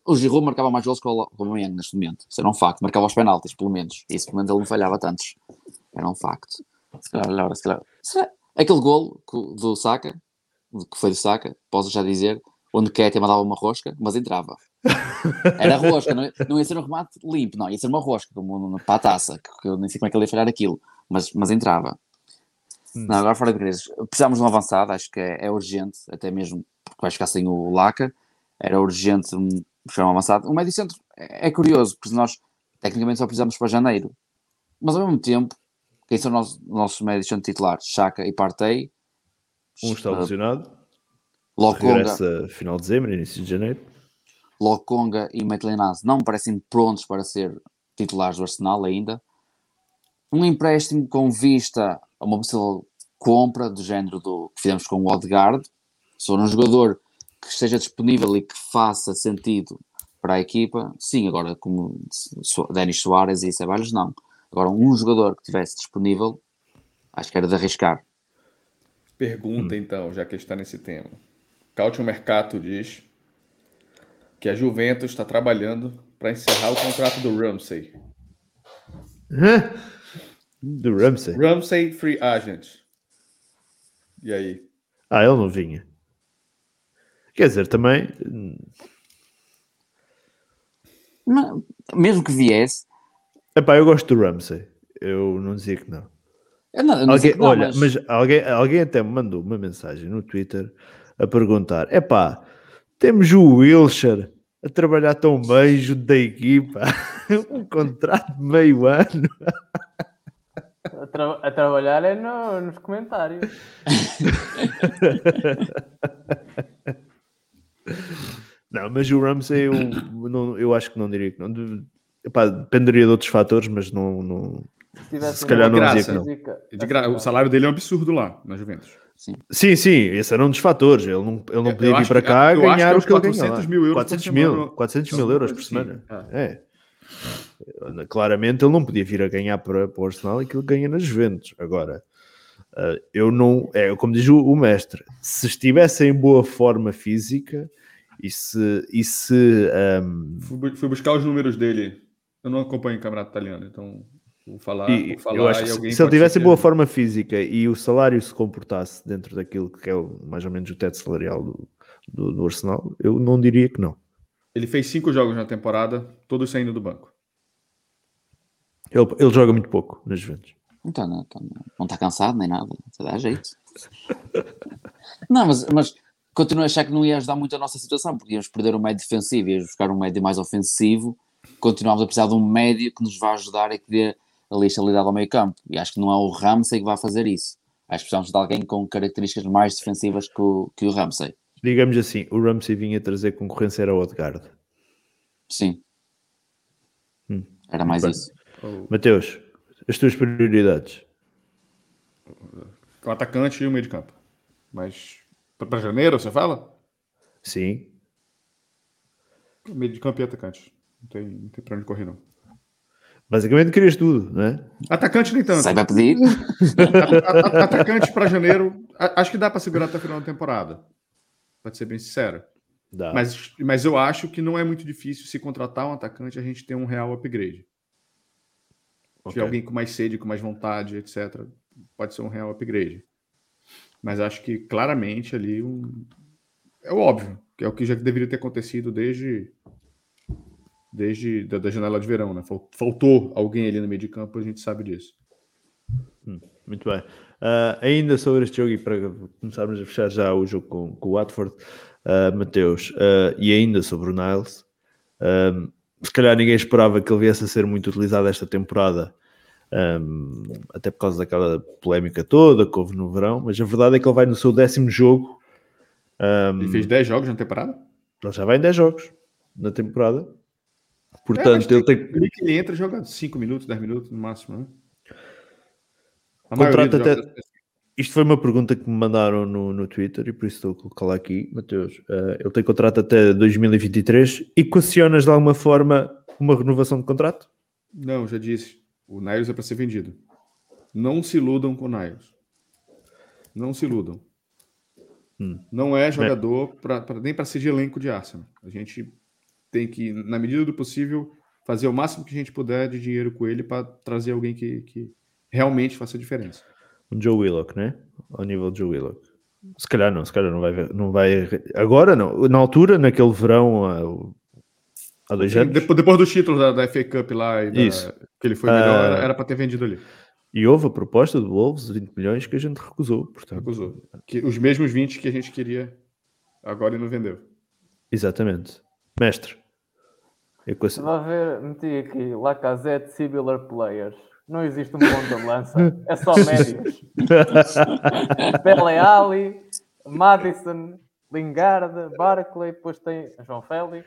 O Giroud marcava mais gols que o Aubameyang neste momento. Isso era um facto. Marcava os penaltis, pelo menos. Isso, pelo menos, ele não falhava tantos. Era um facto. Se calhar, se calhar. Aquele gol do Saka, que foi do Saka, posso já dizer, onde Ketia mandava uma rosca, mas entrava. Era rosca, não, não ia ser um remate limpo, não, ia ser uma rosca, como para a taça, que eu nem sei como é que ele ia falhar aquilo, mas, mas entrava. Hum. Não, agora fora de igrejas, precisamos de um avançado, acho que é, é, urgente, até mesmo porque vai ficar sem o Laca, era urgente buscar um avançado. O médio centro é, é curioso, porque nós tecnicamente só precisamos para janeiro, mas ao mesmo tempo, quem são os nossos, nossos médios centro titulares? Chaka e Partey. Um está lesionado. Lokonga. Regressa final de dezembro, início de janeiro. Lokonga e Maitland não me parecem prontos para ser titulares do Arsenal ainda. Um empréstimo com vista a uma possível compra do género do que fizemos com o Odegaard. Se for um jogador que esteja disponível e que faça sentido para a equipa, sim, agora como Denis Soares e Ceballos, não. Agora, um jogador que estivesse disponível, acho que era de arriscar. Pergunta, então, já que está nesse tema. Cautio Mercato diz que a Juventus está trabalhando para encerrar o contrato do Ramsey. Hã? Do Ramsey? Ramsey Free Agent. E aí? Ah, ele não vinha. Quer dizer, também. Mas, mesmo que viesse, Epá, eu gosto do Ramsey. Eu não dizia que não. eu não, eu não Alguém, que não, olha, mas- mas, alguém, alguém até me mandou uma mensagem no Twitter a perguntar: epá, temos o Wilshire a trabalhar tão bem junto da equipa, um contrato de meio ano. A, tra- a trabalhar é no- nos comentários. Não, mas o Ramsey eu, não, eu acho que não diria que não. De- epá, dependeria de outros fatores, mas não. não... Se, tivesse Se calhar não dizia que não. De gra- O salário dele é um absurdo lá, na Juventus. Sim, sim, esse era um dos fatores. Ele não, ele não podia vir para cá que ganhar o que ele ganha 400 lá. mil euros por 400 mil, semana. 400 mil euros por semana. É. Claramente ele não podia vir a ganhar para, para o Arsenal aquilo que ganha nas Juventus. Agora, eh, eu não, é como diz o, o mestre, se estivesse em boa forma física e se, e se ehm, Fui, bu- fui buscar os números dele. Eu não acompanho o campeonato italiano, então vou falar. E vou falar eu acho e que se, se ele tivesse boa forma física e o salário se comportasse dentro daquilo que é o- mais ou menos o teto salarial do, do, do Arsenal, eu não diria que não. Ele fez cinco jogos na temporada, todos saindo do banco. Ele, ele joga muito pouco nas Juventus. Então, não, então, não está cansado nem nada, se dá jeito. não, mas, mas continuo a achar que não ia ajudar muito a nossa situação, porque íamos perder um médio defensivo, íamos buscar um médio mais ofensivo, continuamos a precisar de um médio que nos vá ajudar e que dê ali estabilidade ao meio campo. E acho que não é o Ramsey que vai fazer isso. Acho que precisamos de alguém com características mais defensivas que o, que o Ramsey. Digamos assim, o Ramsey vinha trazer concorrência era o Odegaard. Sim. Hum, Era mais bem. isso. Mateus, as tuas prioridades. O atacante e o meio de campo. Mas para janeiro, você fala? Sim. Meio de campo e atacante. Não tem, não tem pra onde correr, não. Basicamente querias tudo, não é? Atacante nem tanto. Sai vai pedir? Atacante para janeiro, acho que dá para segurar até o final da temporada. Pode ser bem sincero. Dá. Mas, mas eu acho que não é muito difícil se contratar um atacante a gente ter um real upgrade. Ok. Se alguém com mais sede, com mais vontade, etc., pode ser um real upgrade. Mas acho que claramente ali um... é o óbvio, que é o que já deveria ter acontecido desde desde da, da janela de verão, né? Fal- Faltou alguém ali no meio de campo, a gente sabe disso. Muito bem. Ah, ainda sobre este jogo e para começarmos a fechar já o jogo com, com o Watford, ah, Mateus, ah, e ainda sobre o Niles, se calhar ninguém esperava que ele viesse a ser muito utilizado esta temporada, um, até por causa daquela polémica toda que houve no verão, mas a verdade é que ele vai no seu décimo jogo, um, Ele fez 10 jogos na temporada? ele já vai em 10 jogos na temporada, É, portanto ele tem Ali que ele entra e joga 5 minutos, 10 minutos no máximo, né? Dos até- jogos- Isto foi uma pergunta que me mandaram no, no Twitter e por isso estou a colocá-la aqui, Mateus. Eh, ele tem contrato até 2023 e questionas de alguma forma uma renovação de contrato? Não, já disse. O Niles é para ser vendido. Não se iludam com o Niles. Não se iludam. Hum. Não é jogador pra, pra- nem para ser de elenco de Arsenal. A gente tem que, na medida do possível, fazer o máximo que a gente puder de dinheiro com ele para trazer alguém que, que realmente faça diferença. Um Joe Willock, né? Ao nível de Joe Willock. Se calhar não, se calhar não vai, não vai. Agora não. Na altura, naquele verão, há, dois anos, Depois, depois dos títulos da, da FA Cup lá, e da- Isso. que ele foi melhor, era- era para ter vendido ali. e houve a proposta do Wolves de 20 milhões que a gente recusou. Portanto, Recusou. Que, os mesmos 20 que a gente queria agora e não vendeu. exatamente. Mestre. Equação. Vai ver, meti aqui Lacazette Similar Players. Não existe um ponto de lança, é só médios. Pele Ali, Madison, Lingard, Barclay, depois tem João Félix.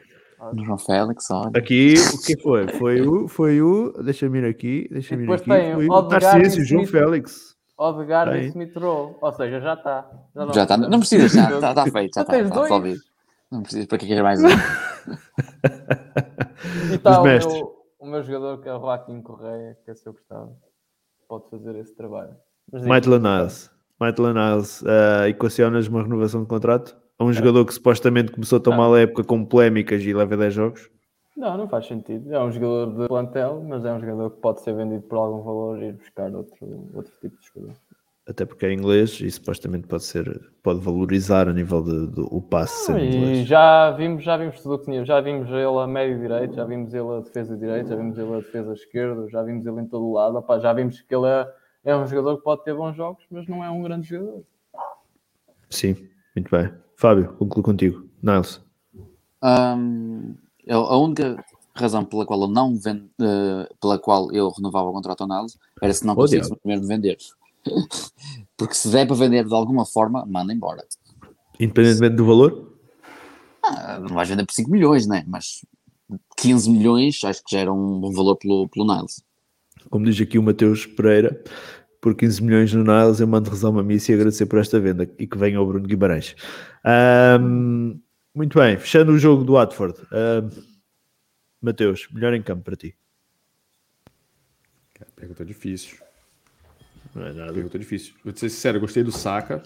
João Félix, olha. Aqui, o que foi? Foi o, foi o, deixa-me ir aqui, deixa-me ir depois aqui, tem foi o Narciso, e João Smith. Félix. Odegaard e Smith Rowe. Ou seja, já está. Já está. Não precisas, já está tá feito, já Já está tens tá dois. resolvido. Não precisas, para que queres mais um? E está o mestres. meu, o meu jogador que é o Joaquim Correia, que é se eu gostava. Pode fazer esse trabalho. Maitland Niles. Maitland Niles, uh, equacionas uma renovação de contrato? A um jogador que supostamente começou tão Não. mal a época com polémicas e leva 10 jogos? Não, não faz sentido. É um jogador de plantel, mas é um jogador que pode ser vendido por algum valor e ir buscar outro, outro tipo de jogador. Até porque é inglês e supostamente pode ser, pode valorizar a nível de, de- o passe sendo E inglês. já vimos, já vimos tudo o que tinha. Já vimos ele a médio direito, já vimos ele a defesa direita, já vimos ele a defesa esquerda, já vimos ele em todo o lado. Opá, já vimos que ele é, é um jogador que pode ter bons jogos, mas não é um grande jogador. Sim, muito bem. Fábio, concluo contigo. Niles. Eu- a única razão pela qual eu não vend, eh, pela qual eu renovava o contrato ao Niles era se não conseguisse primeiro vender. Porque se der para vender de alguma forma, manda embora. Independentemente do valor? Ah, não vais vender por 5 milhões, né? Mas 15 milhões acho que já era um bom valor pelo, pelo Niles. Como diz aqui o Mateus Pereira, por 15 milhões no Niles, eu mando rezar uma missa e agradecer por esta venda e que venha o Bruno Guimarães. Ahm, muito bem, fechando o jogo do Watford. Ahm, Mateus, melhor em campo para ti. Pergunta difícil. Não é nada. Pergunta difícil. Vou te ser sincero, gostei do Saka.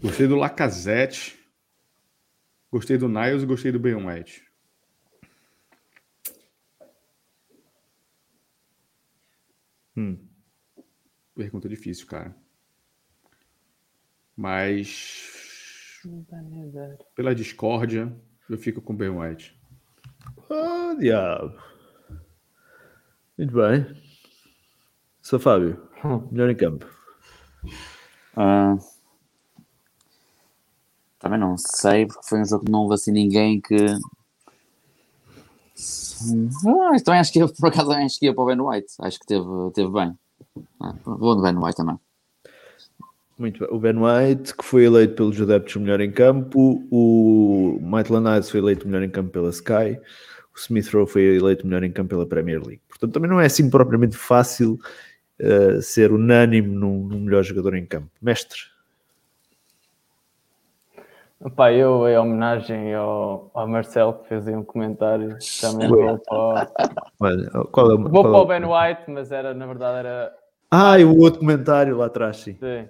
Gostei do Lacazette. Gostei do Niles e gostei do Ben White. Hum. Pergunta difícil, cara. Mas pela discórdia, eu fico com o Ben White. Ah, diabo. Muito bem. Sou Fábio, melhor em campo. Ah, também não sei, porque foi um jogo que não houve assim ninguém que. Ah, também acho que eu, por acaso acho que ia para o Ben White. Acho que teve, teve bem. Ah, vou no Ben White também. Muito bem. O Ben White, que foi eleito pelos adeptos melhor em campo. O Maitland Niles foi eleito melhor em campo pela Sky. O Smith Rowe foi eleito melhor em campo pela Premier League. Portanto, também não é assim propriamente fácil eh, ser unânime num, num melhor jogador em campo. Mestre, Epá, eu, em homenagem ao, ao Marcelo, que fez aí um comentário, também vou para, olha, qual é o. vou qual para é o Ben White, mas era, na verdade, era Ah, e o outro comentário lá atrás, sim. Sim.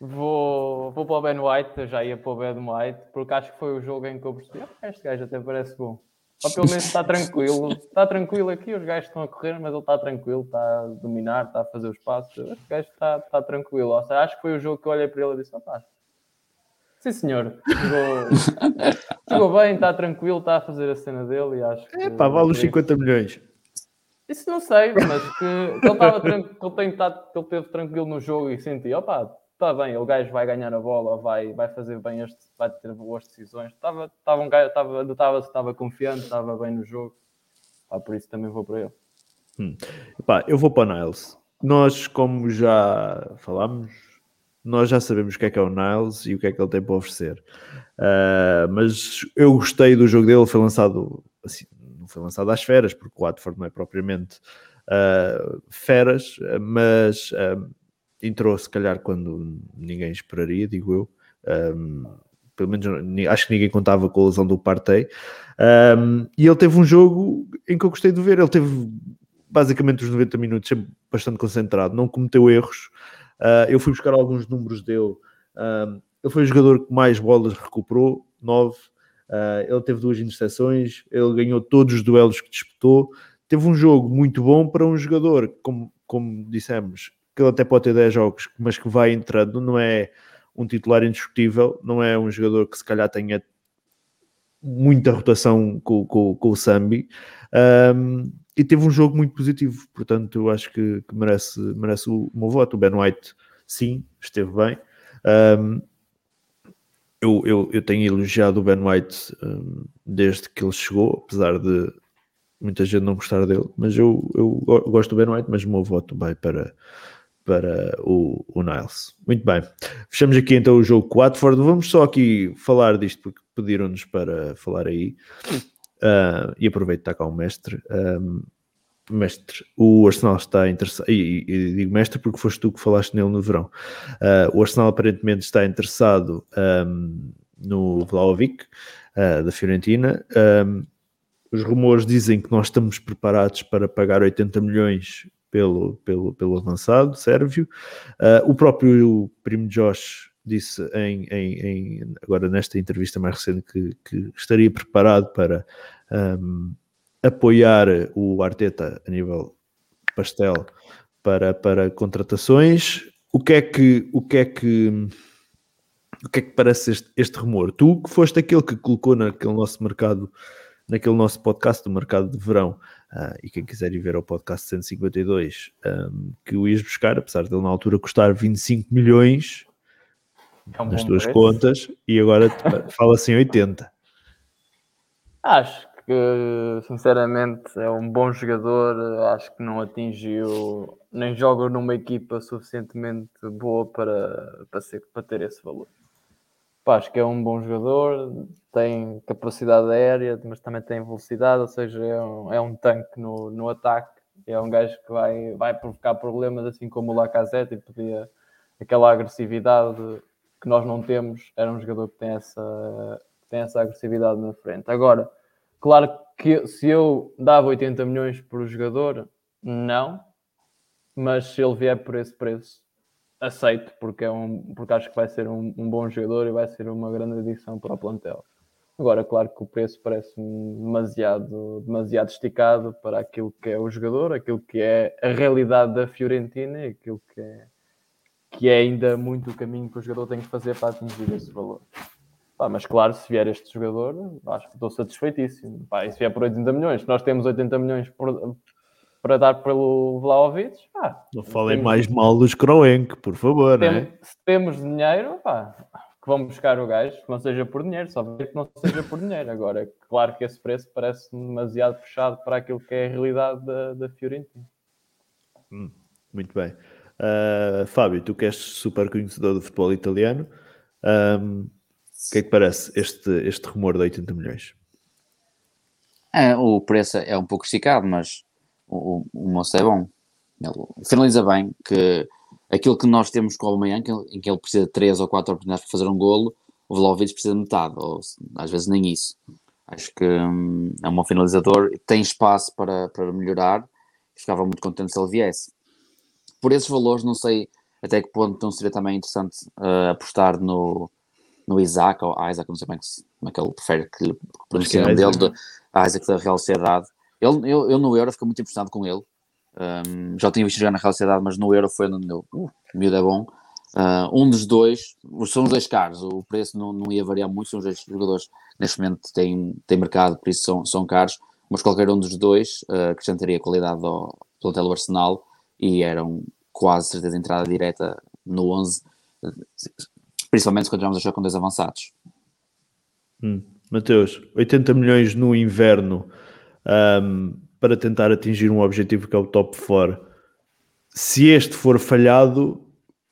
Vou, vou para o Ben White, eu já ia para o Ben White, porque acho que foi o jogo em que eu percebi, "Ah, este gajo até parece bom. Ou pelo menos está tranquilo. Está tranquilo aqui, os gajos estão a correr, mas ele está tranquilo, está a dominar, está a fazer os passos. Este gajo está, está tranquilo. Ou seja, acho que foi o jogo que eu olhei para ele e disse, opá, sim senhor, jogou, jogou bem, está tranquilo, está a fazer a cena dele e acho que... É pá, vale os por isso- 50 milhões. isso não sei, mas que, que ele tran- que ele tem que ele esteve tranquilo no jogo e senti, opa, está bem, o gajo vai ganhar a bola, vai, vai fazer bem este, vai ter boas decisões. Estava, estava um gajo, estava, notava-se estava confiante, estava bem no jogo. Pá, por isso também vou para ele. Pá, eu vou para o Niles. Nós, como já falámos, nós já sabemos o que é que é o Niles e o que é que ele tem para oferecer. Ah, mas eu gostei do jogo dele, foi lançado assim, não foi lançado às feras, porque o Watford não é propriamente ah, feras, mas ah, entrou se calhar quando ninguém esperaria, digo eu. Ah, pelo menos acho que ninguém contava com a lesão do Partey. Um, e ele teve um jogo em que eu gostei de ver. Ele teve basicamente os 90 minutos sempre bastante concentrado, não cometeu erros. Uh, eu fui buscar alguns números dele. Um, ele foi o jogador que mais bolas recuperou, 9. ele teve duas interseções, ele ganhou todos os duelos que disputou. Teve um jogo muito bom para um jogador, como, como dissemos, que ele até pode ter 10 jogos, mas que vai entrando, não é um titular indiscutível, não é um jogador que se calhar tenha muita rotação com, com, com o Sambi um, e teve um jogo muito positivo, portanto eu acho que, que merece, merece o, o meu voto. O Ben White, sim, esteve bem. Um, eu, eu, eu tenho elogiado o Ben White um, desde que ele chegou, apesar de muita gente não gostar dele, mas eu, eu go- gosto do Ben White, mas o meu voto vai para, para o, o Niles. Muito bem. Fechamos aqui então o jogo com o Watford. Vamos só aqui falar disto porque pediram-nos para falar aí. Ah, e aproveito que está cá o mestre. Ahm, mestre, o Arsenal está interessado. E, e- digo mestre porque foste tu que falaste nele no verão. Ah, o Arsenal aparentemente está interessado ahm, no Vlaovic, ah, da Fiorentina. Ahm, os rumores dizem que nós estamos preparados para pagar 80 milhões pelo, pelo, pelo avançado sérvio. Uh, o próprio primo Josh disse em, em, em, agora nesta entrevista mais recente que, que estaria preparado para um, apoiar o Arteta a nível pastel para, para contratações. O que é que o que é que o que é que parece este, este rumor? Tu que foste aquele que colocou naquele nosso mercado, naquele nosso podcast do mercado de verão, uh, e quem quiser ir ver ao podcast 152, um, que o ias buscar, apesar de ele na altura custar 25 milhões é um nas tuas preço. contas, e agora fala-se em 80. Acho que, sinceramente, é um bom jogador. Acho que não atingiu, nem joga numa equipa suficientemente boa para, para, ser, para ter esse valor. Pá, acho que é um bom jogador, tem capacidade aérea, mas também tem velocidade, ou seja, é um, é um tanque no, no ataque. É um gajo que vai, vai provocar problemas, assim como o Lacazette, e podia aquela agressividade que nós não temos. Era um jogador que tem essa, tem essa agressividade na frente. Agora, Claro que se eu dava 80 milhões por jogador, não, mas se ele vier por esse preço, aceito, porque, é um, porque acho que vai ser um, um bom jogador e vai ser uma grande adição para o plantel. Agora, claro que o preço parece demasiado, demasiado esticado para aquilo que é o jogador, aquilo que é a realidade da Fiorentina e aquilo que é, que é ainda muito o caminho que o jogador tem que fazer para atingir esse valor. Pá, mas claro, se vier este jogador, acho que estou satisfeitíssimo. Pá, e se vier por 80 milhões, nós temos 80 milhões por, para dar pelo Vlaovic, pá, não falem temos... mais mal dos Kroenk, por favor. Tem, né? Se temos dinheiro, pá, que vamos buscar o gajo, que não seja por dinheiro, só ver que não seja por dinheiro. Agora, claro que esse preço parece demasiado puxado para aquilo que é a realidade da, da Fiorentina. Hum, muito bem. Uh, Fábio, tu que és super conhecedor do futebol italiano, um, o que é que parece este, este rumor de 80 milhões? É, o preço é um pouco esticado, mas o, o moço é bom. Ele finaliza bem que aquilo que nós temos com o Aubameyang, em que ele precisa de 3 ou 4 oportunidades para fazer um golo, o Vlaovic precisa de metade, ou às vezes nem isso. Acho que hum, é um bom finalizador, tem espaço para, para melhorar, ficava muito contente se ele viesse. Por esses valores, não sei até que ponto não seria também interessante uh, apostar no, no Isaac, ou Isaac, não sei como é que, como é que ele prefere que pronuncie o nome dele, do, Isaac da Real Sociedade. Ele, eu, eu no Euro fiquei muito impressionado com ele. Um, já tinha visto jogar na Real Sociedade, mas no Euro foi onde eu, uh, o miúdo é bom. Uh, um dos dois, são os dois caros, o preço não, não ia variar muito, são os dois jogadores neste momento têm, têm mercado, por isso são, são caros, mas qualquer um dos dois uh, acrescentaria qualidade ao plantel do Arsenal e eram quase certeza entrada direta no 11 principalmente quando vamos a jogar com dois avançados. Hum. Mateus, 80 milhões no inverno um, para tentar atingir um objetivo que é o top 4. Se este for falhado,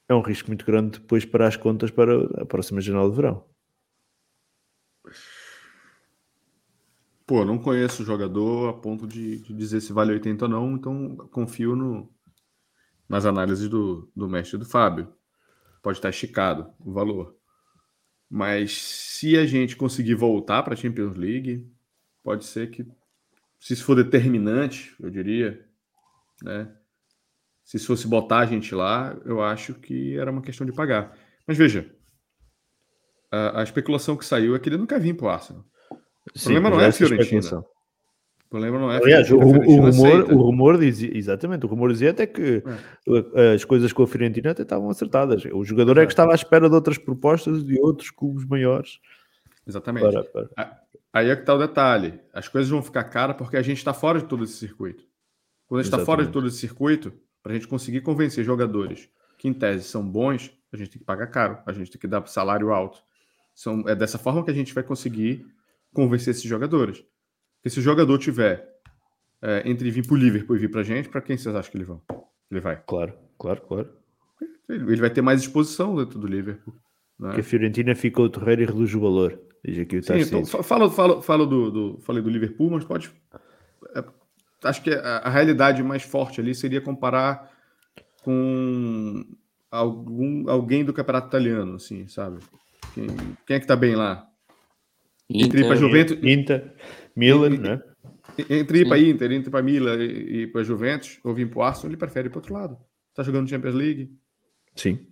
é um risco muito grande depois para as contas para a próxima janela de verão. Pô, não conheço o jogador a ponto de, de, dizer se vale 80 ou não, então confio no, nas análises do, do mestre do Fábio pode estar esticado o valor. Mas se a gente conseguir voltar para a Champions League, pode ser que, se isso for determinante, eu diria, né? Se fosse botar a gente lá, eu acho que era uma questão de pagar. Mas veja, a, a especulação que saiu é que ele não quer vir para o Arsenal. O problema não é a Fiorentina. O problema não é. Aliás, o, o, rumor, o rumor dizia, exatamente, o rumor dizia até que é. as coisas com a Fiorentina até estavam acertadas. O jogador é, é que estava à espera de outras propostas de outros clubes maiores. Exatamente. Para, para. Aí é que está o detalhe: as coisas vão ficar caras porque a gente está fora de todo esse circuito. Quando a gente está fora de todo esse circuito, para a gente conseguir convencer jogadores que, em tese, são bons, a gente tem que pagar caro, a gente tem que dar salário alto. São, é dessa forma que a gente vai conseguir convencer esses jogadores. Porque se o jogador tiver é, entre vir para o Liverpool e vir para a gente, para quem vocês acham que ele, vão? ele vai? Claro, claro, claro. Ele vai ter mais exposição dentro do Liverpool. Né? Que a Fiorentina fica o terreiro e reduz o valor. Aqui o Sim, então, falo, falo, falo do, do, falei do Liverpool, mas pode. É, acho que a, a, realidade mais forte ali seria comparar com algum, alguém do campeonato italiano, assim, sabe? Quem, quem é que tá bem lá? Inter, Entre para Juventus. Inter. Miller, né? entre ir para Inter, entre para Milan e, e para Juventus, ou vir para o Arsenal, ele prefere ir para outro lado. Está jogando Champions League. Sim.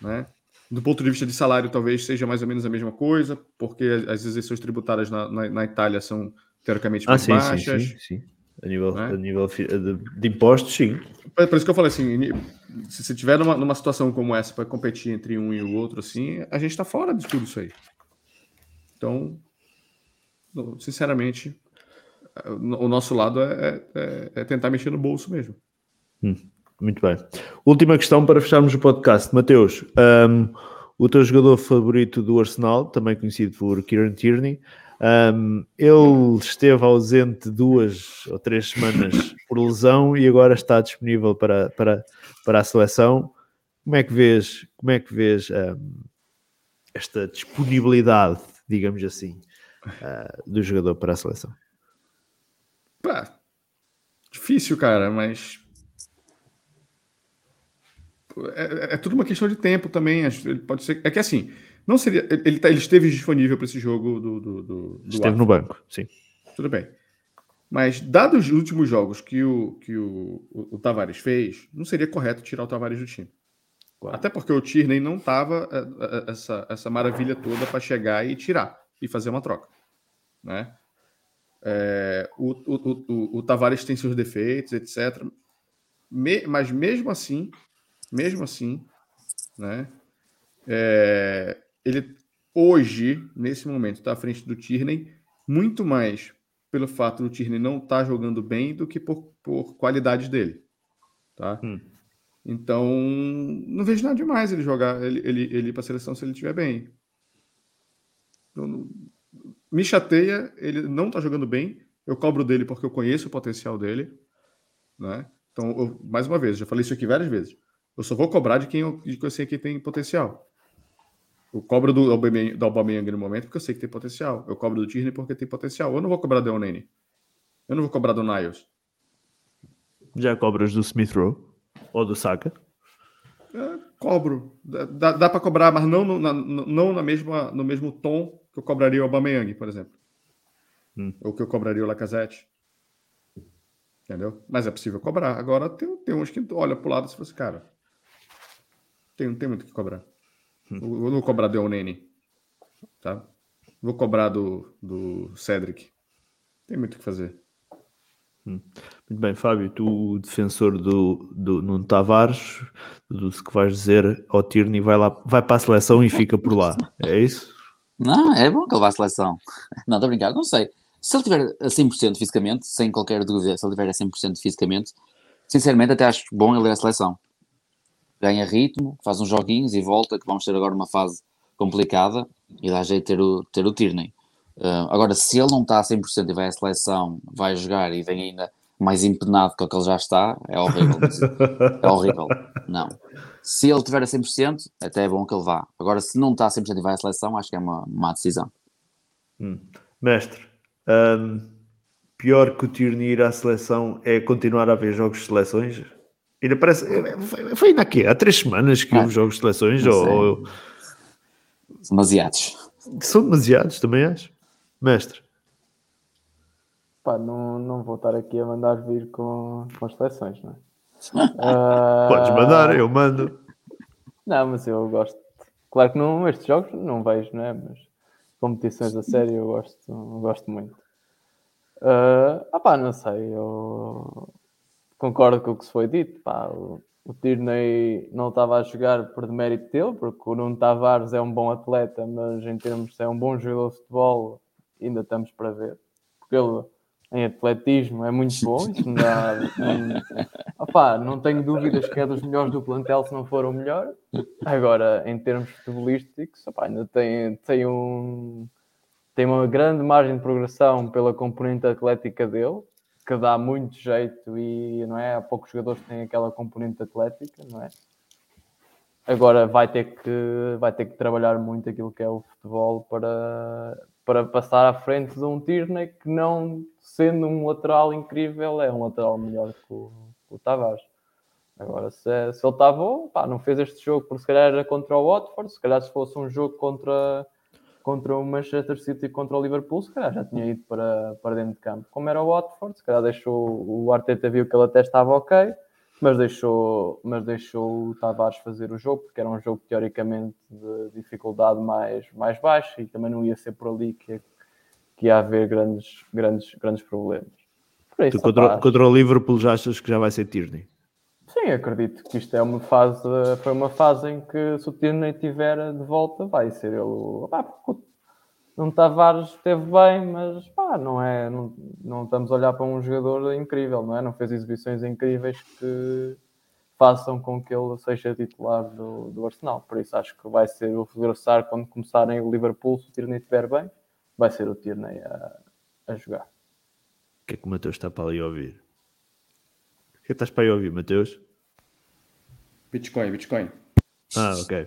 Né? Do ponto de vista de salário, talvez seja mais ou menos a mesma coisa, porque as isenções tributárias na, na, na Itália são teoricamente ah, mais sim, baixas. Sim, sim, sim. A nível, Né? a nível de, impostos, sim. Por por isso que eu falei assim, se você tiver numa, numa situação como essa para competir entre um e o outro, assim, a gente está fora de tudo isso aí. Então, sinceramente, o nosso lado é, é- é tentar mexer no bolso mesmo. Muito bem. Última questão para fecharmos o podcast. Mateus, hum, o teu jogador favorito do Arsenal, também conhecido por Kieran Tierney, hum, ele esteve ausente duas ou três semanas por lesão e agora está disponível para, para, para a seleção. Como é que vês, como é que vês hum, esta disponibilidade, digamos assim, ah, do jogador para a seleção? Pá, difícil, cara, mas. É, é tudo uma questão de tempo também. Ele pode ser. É que assim, não seria. Ele, tá- ele esteve disponível para esse jogo do. do, do, Esteve no banco, sim. Tudo bem. Mas, dados os últimos jogos que o, que o, o, o Tavares fez, não seria correto tirar o Tavares do time. Até porque o Tierney não estava essa, essa maravilha toda para chegar e tirar e fazer uma troca. Né? É, o, o, o, o Tavares tem seus defeitos, etc. Me- mas mesmo assim, mesmo assim, né? é, ele hoje, nesse momento, está à frente do Tierney, muito mais pelo fato do Tierney não estar jogando bem do que por, por qualidade dele. Tá? Hum. Então, não vejo nada demais ele jogar, ele, ele, ele ir para a seleção se ele estiver bem. Eu não- me chateia, ele não está jogando bem. Eu cobro dele porque eu conheço o potencial dele. Né? Então, eu- mais uma vez, já falei isso aqui várias vezes. Eu só vou cobrar de quem eu, de quem eu sei que tem potencial. Eu cobro do Aubameyang, do Aubameyang no momento porque eu sei que tem potencial. Eu cobro do Tierney porque tem potencial. Eu não vou cobrar do Onene. Eu não vou cobrar do Niles. Já cobras do Smith Rowe ou do Saka? É, cobro. Dá, dá, para cobrar, mas não, no, na, não na mesma, no mesmo tom que eu cobraria o Aubameyang, por exemplo. Hum. Ou que eu cobraria o Lacazette. Entendeu? Mas é possível cobrar. Agora tem, tem uns que olha pro lado e fala assim, cara, tem, não tem muito o que cobrar. Hum. Eu, eu não vou cobrar do Nene. Tá? Vou cobrar do, do Cedric. Tem muito o que fazer. Muito bem, Fábio, tu, defensor do, do Nuno Tavares, do que vais dizer ao Tierney, vai, lá, vai para a seleção e fica por lá. É isso? Não, é bom que ele vá à seleção. Não, estou a brincar, não sei. Se ele estiver a 100% fisicamente, sem qualquer dúvida, se ele estiver a 100% fisicamente, sinceramente até acho bom ele ir à seleção. Ganha ritmo, faz uns joguinhos e volta, que vamos ter agora uma fase complicada e dá jeito de ter o, ter o Tierney. Uh, agora, se ele não está a 100% e vai à seleção, vai jogar e vem ainda mais empenado que o que ele já está, é horrível. é horrível. Não. Se ele estiver a 100%, até é bom que ele vá. Agora, se não está a 100% e vai à seleção, acho que é uma má decisão. Mestre, hum, pior que o Tierney ir à seleção é continuar a ver jogos de seleções? Ainda parece, foi, foi ainda aqui, há três semanas que Ah, houve jogos de seleções, não ou, Demasiados. são demasiados, também acho. Mestre, Pá, não, não vou estar aqui a mandar vir com, com as seleções, não é? Ah, podes mandar, eu mando. Não, mas eu gosto. Claro que não, estes jogos não vejo, né? Mas competições a sério eu gosto, gosto muito. Ah, ah pá, não sei, eu concordo com o que se foi dito. Pá, o, o não estava a jogar por demérito dele, porque o Nuno Tavares é um bom atleta, mas em termos de é um bom jogador de futebol, ainda estamos para ver. Porque ele em atletismo é muito bom, isso me dá. Opá, não tenho dúvidas que é dos melhores do plantel, se não for o melhor. Agora, em termos futebolísticos, opá, ainda tem, tem, um, tem uma grande margem de progressão pela componente atlética dele, que dá muito jeito e não é? Há poucos jogadores que têm aquela componente atlética, não é? Agora vai ter que, vai ter que trabalhar muito aquilo que é o futebol para, para passar à frente de um Tierney que não sendo um lateral incrível, é um lateral melhor que o, que o Tavares. Agora, se, é- se ele estava, pá, não fez este jogo porque se calhar era contra o Watford, se calhar se fosse um jogo contra, contra o Manchester City e contra o Liverpool, se calhar já tinha ido para, para dentro de campo. Como era o Watford, se calhar deixou o Arteta viu que ele até estava ok, mas deixou, mas deixou o Tavares fazer o jogo, porque era um jogo teoricamente de dificuldade mais, mais baixa e também não ia ser por ali que, que ia haver grandes, grandes, grandes problemas. Isso, tu contra, contra, o Liverpool já achas que já vai ser Tierney? Sim, acredito que isto é uma fase, foi uma fase em que se o Tierney estiver de volta, vai ser ele. Não Tavares esteve bem, mas pá, não é. Não, não estamos a olhar para um jogador incrível, não é? Não fez exibições incríveis que façam com que ele seja titular do, do Arsenal. Por isso acho que vai ser o regressar quando começarem o Liverpool, se o Tierney estiver bem, vai ser o Tierney a, a jogar. O que é que o Mateus está para ali ouvir? que estás para aí ouvir, Mateus? Bitcoin, Bitcoin. Ah, ok.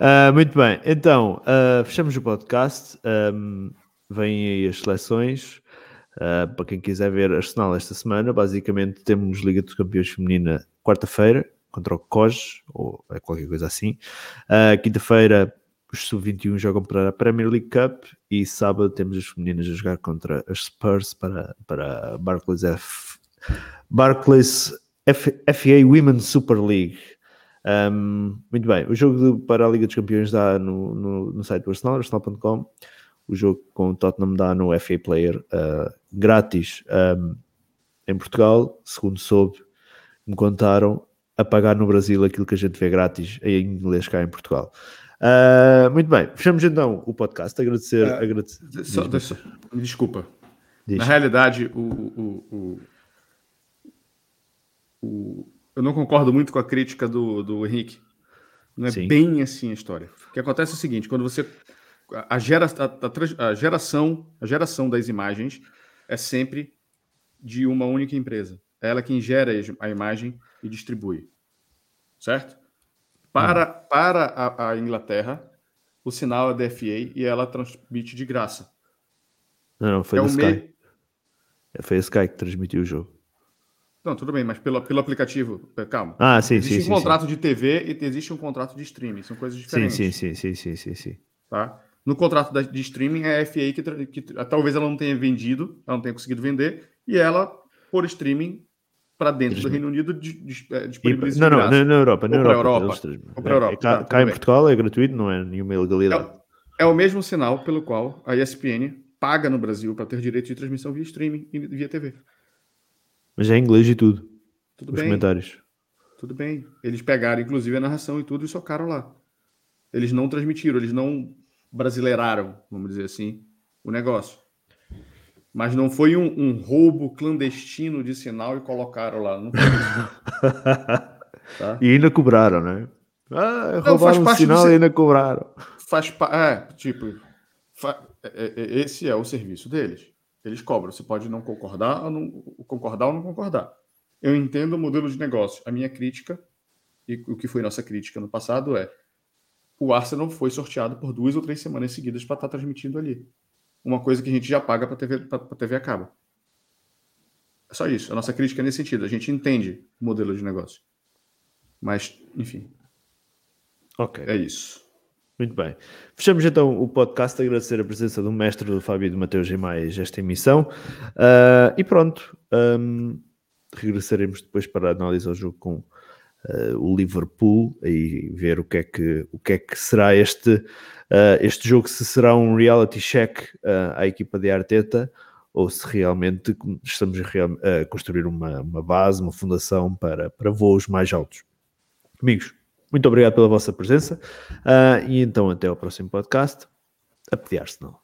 Uh, muito bem, então uh, fechamos o podcast. Um, vêm aí as seleções. Uh, para quem quiser ver Arsenal esta semana, basicamente temos Liga dos Campeões Feminina quarta-feira contra o COS, ou é qualquer coisa assim. Quinta-feira, os sub-21 jogam para a Premier League Cup e sábado temos as femininas a jogar contra as Spurs para, para Barclays F, Barclays F, FA Women's Super League. Um, muito bem, o jogo para a Liga dos Campeões dá no, no, no site do Arsenal, arsenal.com. O jogo com o Tottenham dá no FA Player uh, grátis um, em Portugal, segundo soube, me contaram, a pagar no Brasil aquilo que a gente vê grátis em inglês cá em Portugal. Uh, muito bem, fechamos então o podcast. Agradecer. Uh, agradecer só, desculpa. Diz. Na realidade, o, o, o o, eu não concordo muito com a crítica do, do Henrique. Não é Sim. bem assim a história. O que acontece é o seguinte: quando você. A, gera, a, a, geração, a geração das imagens é sempre de uma única empresa. É ela quem gera a imagem e distribui. Certo? Para, hum. para a, a Inglaterra, o sinal é DFA e ela transmite de graça. Não, não foi é a Sky. Me... Foi a Sky que transmitiu o jogo. Não, tudo bem, mas pelo, pelo aplicativo, é, calma. Ah, sim, existe sim. um sim, contrato sim. de TV e existe um contrato de streaming, são coisas diferentes. Sim, sim, sim, sim, sim, sim, Tá? No contrato de streaming é a FA que, que talvez ela não tenha vendido, ela não tenha conseguido vender, e ela, por streaming, para dentro do Reino Unido, é, disponibiliza. Não, não, na Europa, na Europa. Para Europa. Cá, tá, cá em Portugal é gratuito, não é nenhuma ilegalidade. É, é o mesmo sinal pelo qual a ESPN paga no Brasil para ter direito de transmissão via streaming e via TV. Mas é inglês e tudo. Tudo Os bem. comentários. Tudo bem. Eles pegaram, inclusive, a narração e tudo e socaram lá. Eles não transmitiram, eles não brasileiraram, vamos dizer assim, o negócio. Mas não foi um, um roubo clandestino de sinal e colocaram lá. Não tá? E ainda cobraram, né? Ah, roubaram o sinal e ainda cobraram. Faz parte. É, tipo, fa... É, é, esse é o serviço deles. Eles cobram. Você pode não concordar ou não concordar ou não concordar. Eu entendo o modelo de negócio. A minha crítica, e o que foi nossa crítica no passado, é o Arsenal foi sorteado por duas ou três semanas seguidas para estar tá transmitindo ali. Uma coisa que a gente já paga para a TV, pra, TV a cabo. É só isso. A nossa crítica é nesse sentido. A gente entende o modelo de negócio. Mas, enfim. Ok. É isso. Muito bem. Fechamos então o podcast. Agradecer a presença do mestre do Fábio e do Mateus em mais esta emissão. Uh, e pronto. Um, regressaremos depois para analisar o jogo com uh, o Liverpool e ver o que é que, o que, é que será este, uh, este jogo, se será um reality check à equipa de Arteta ou se realmente estamos a, construir uma, uma base, uma fundação para, para voos mais altos. Amigos, muito obrigado pela vossa presença uh, e então até ao próximo podcast. A pedir Arsenal.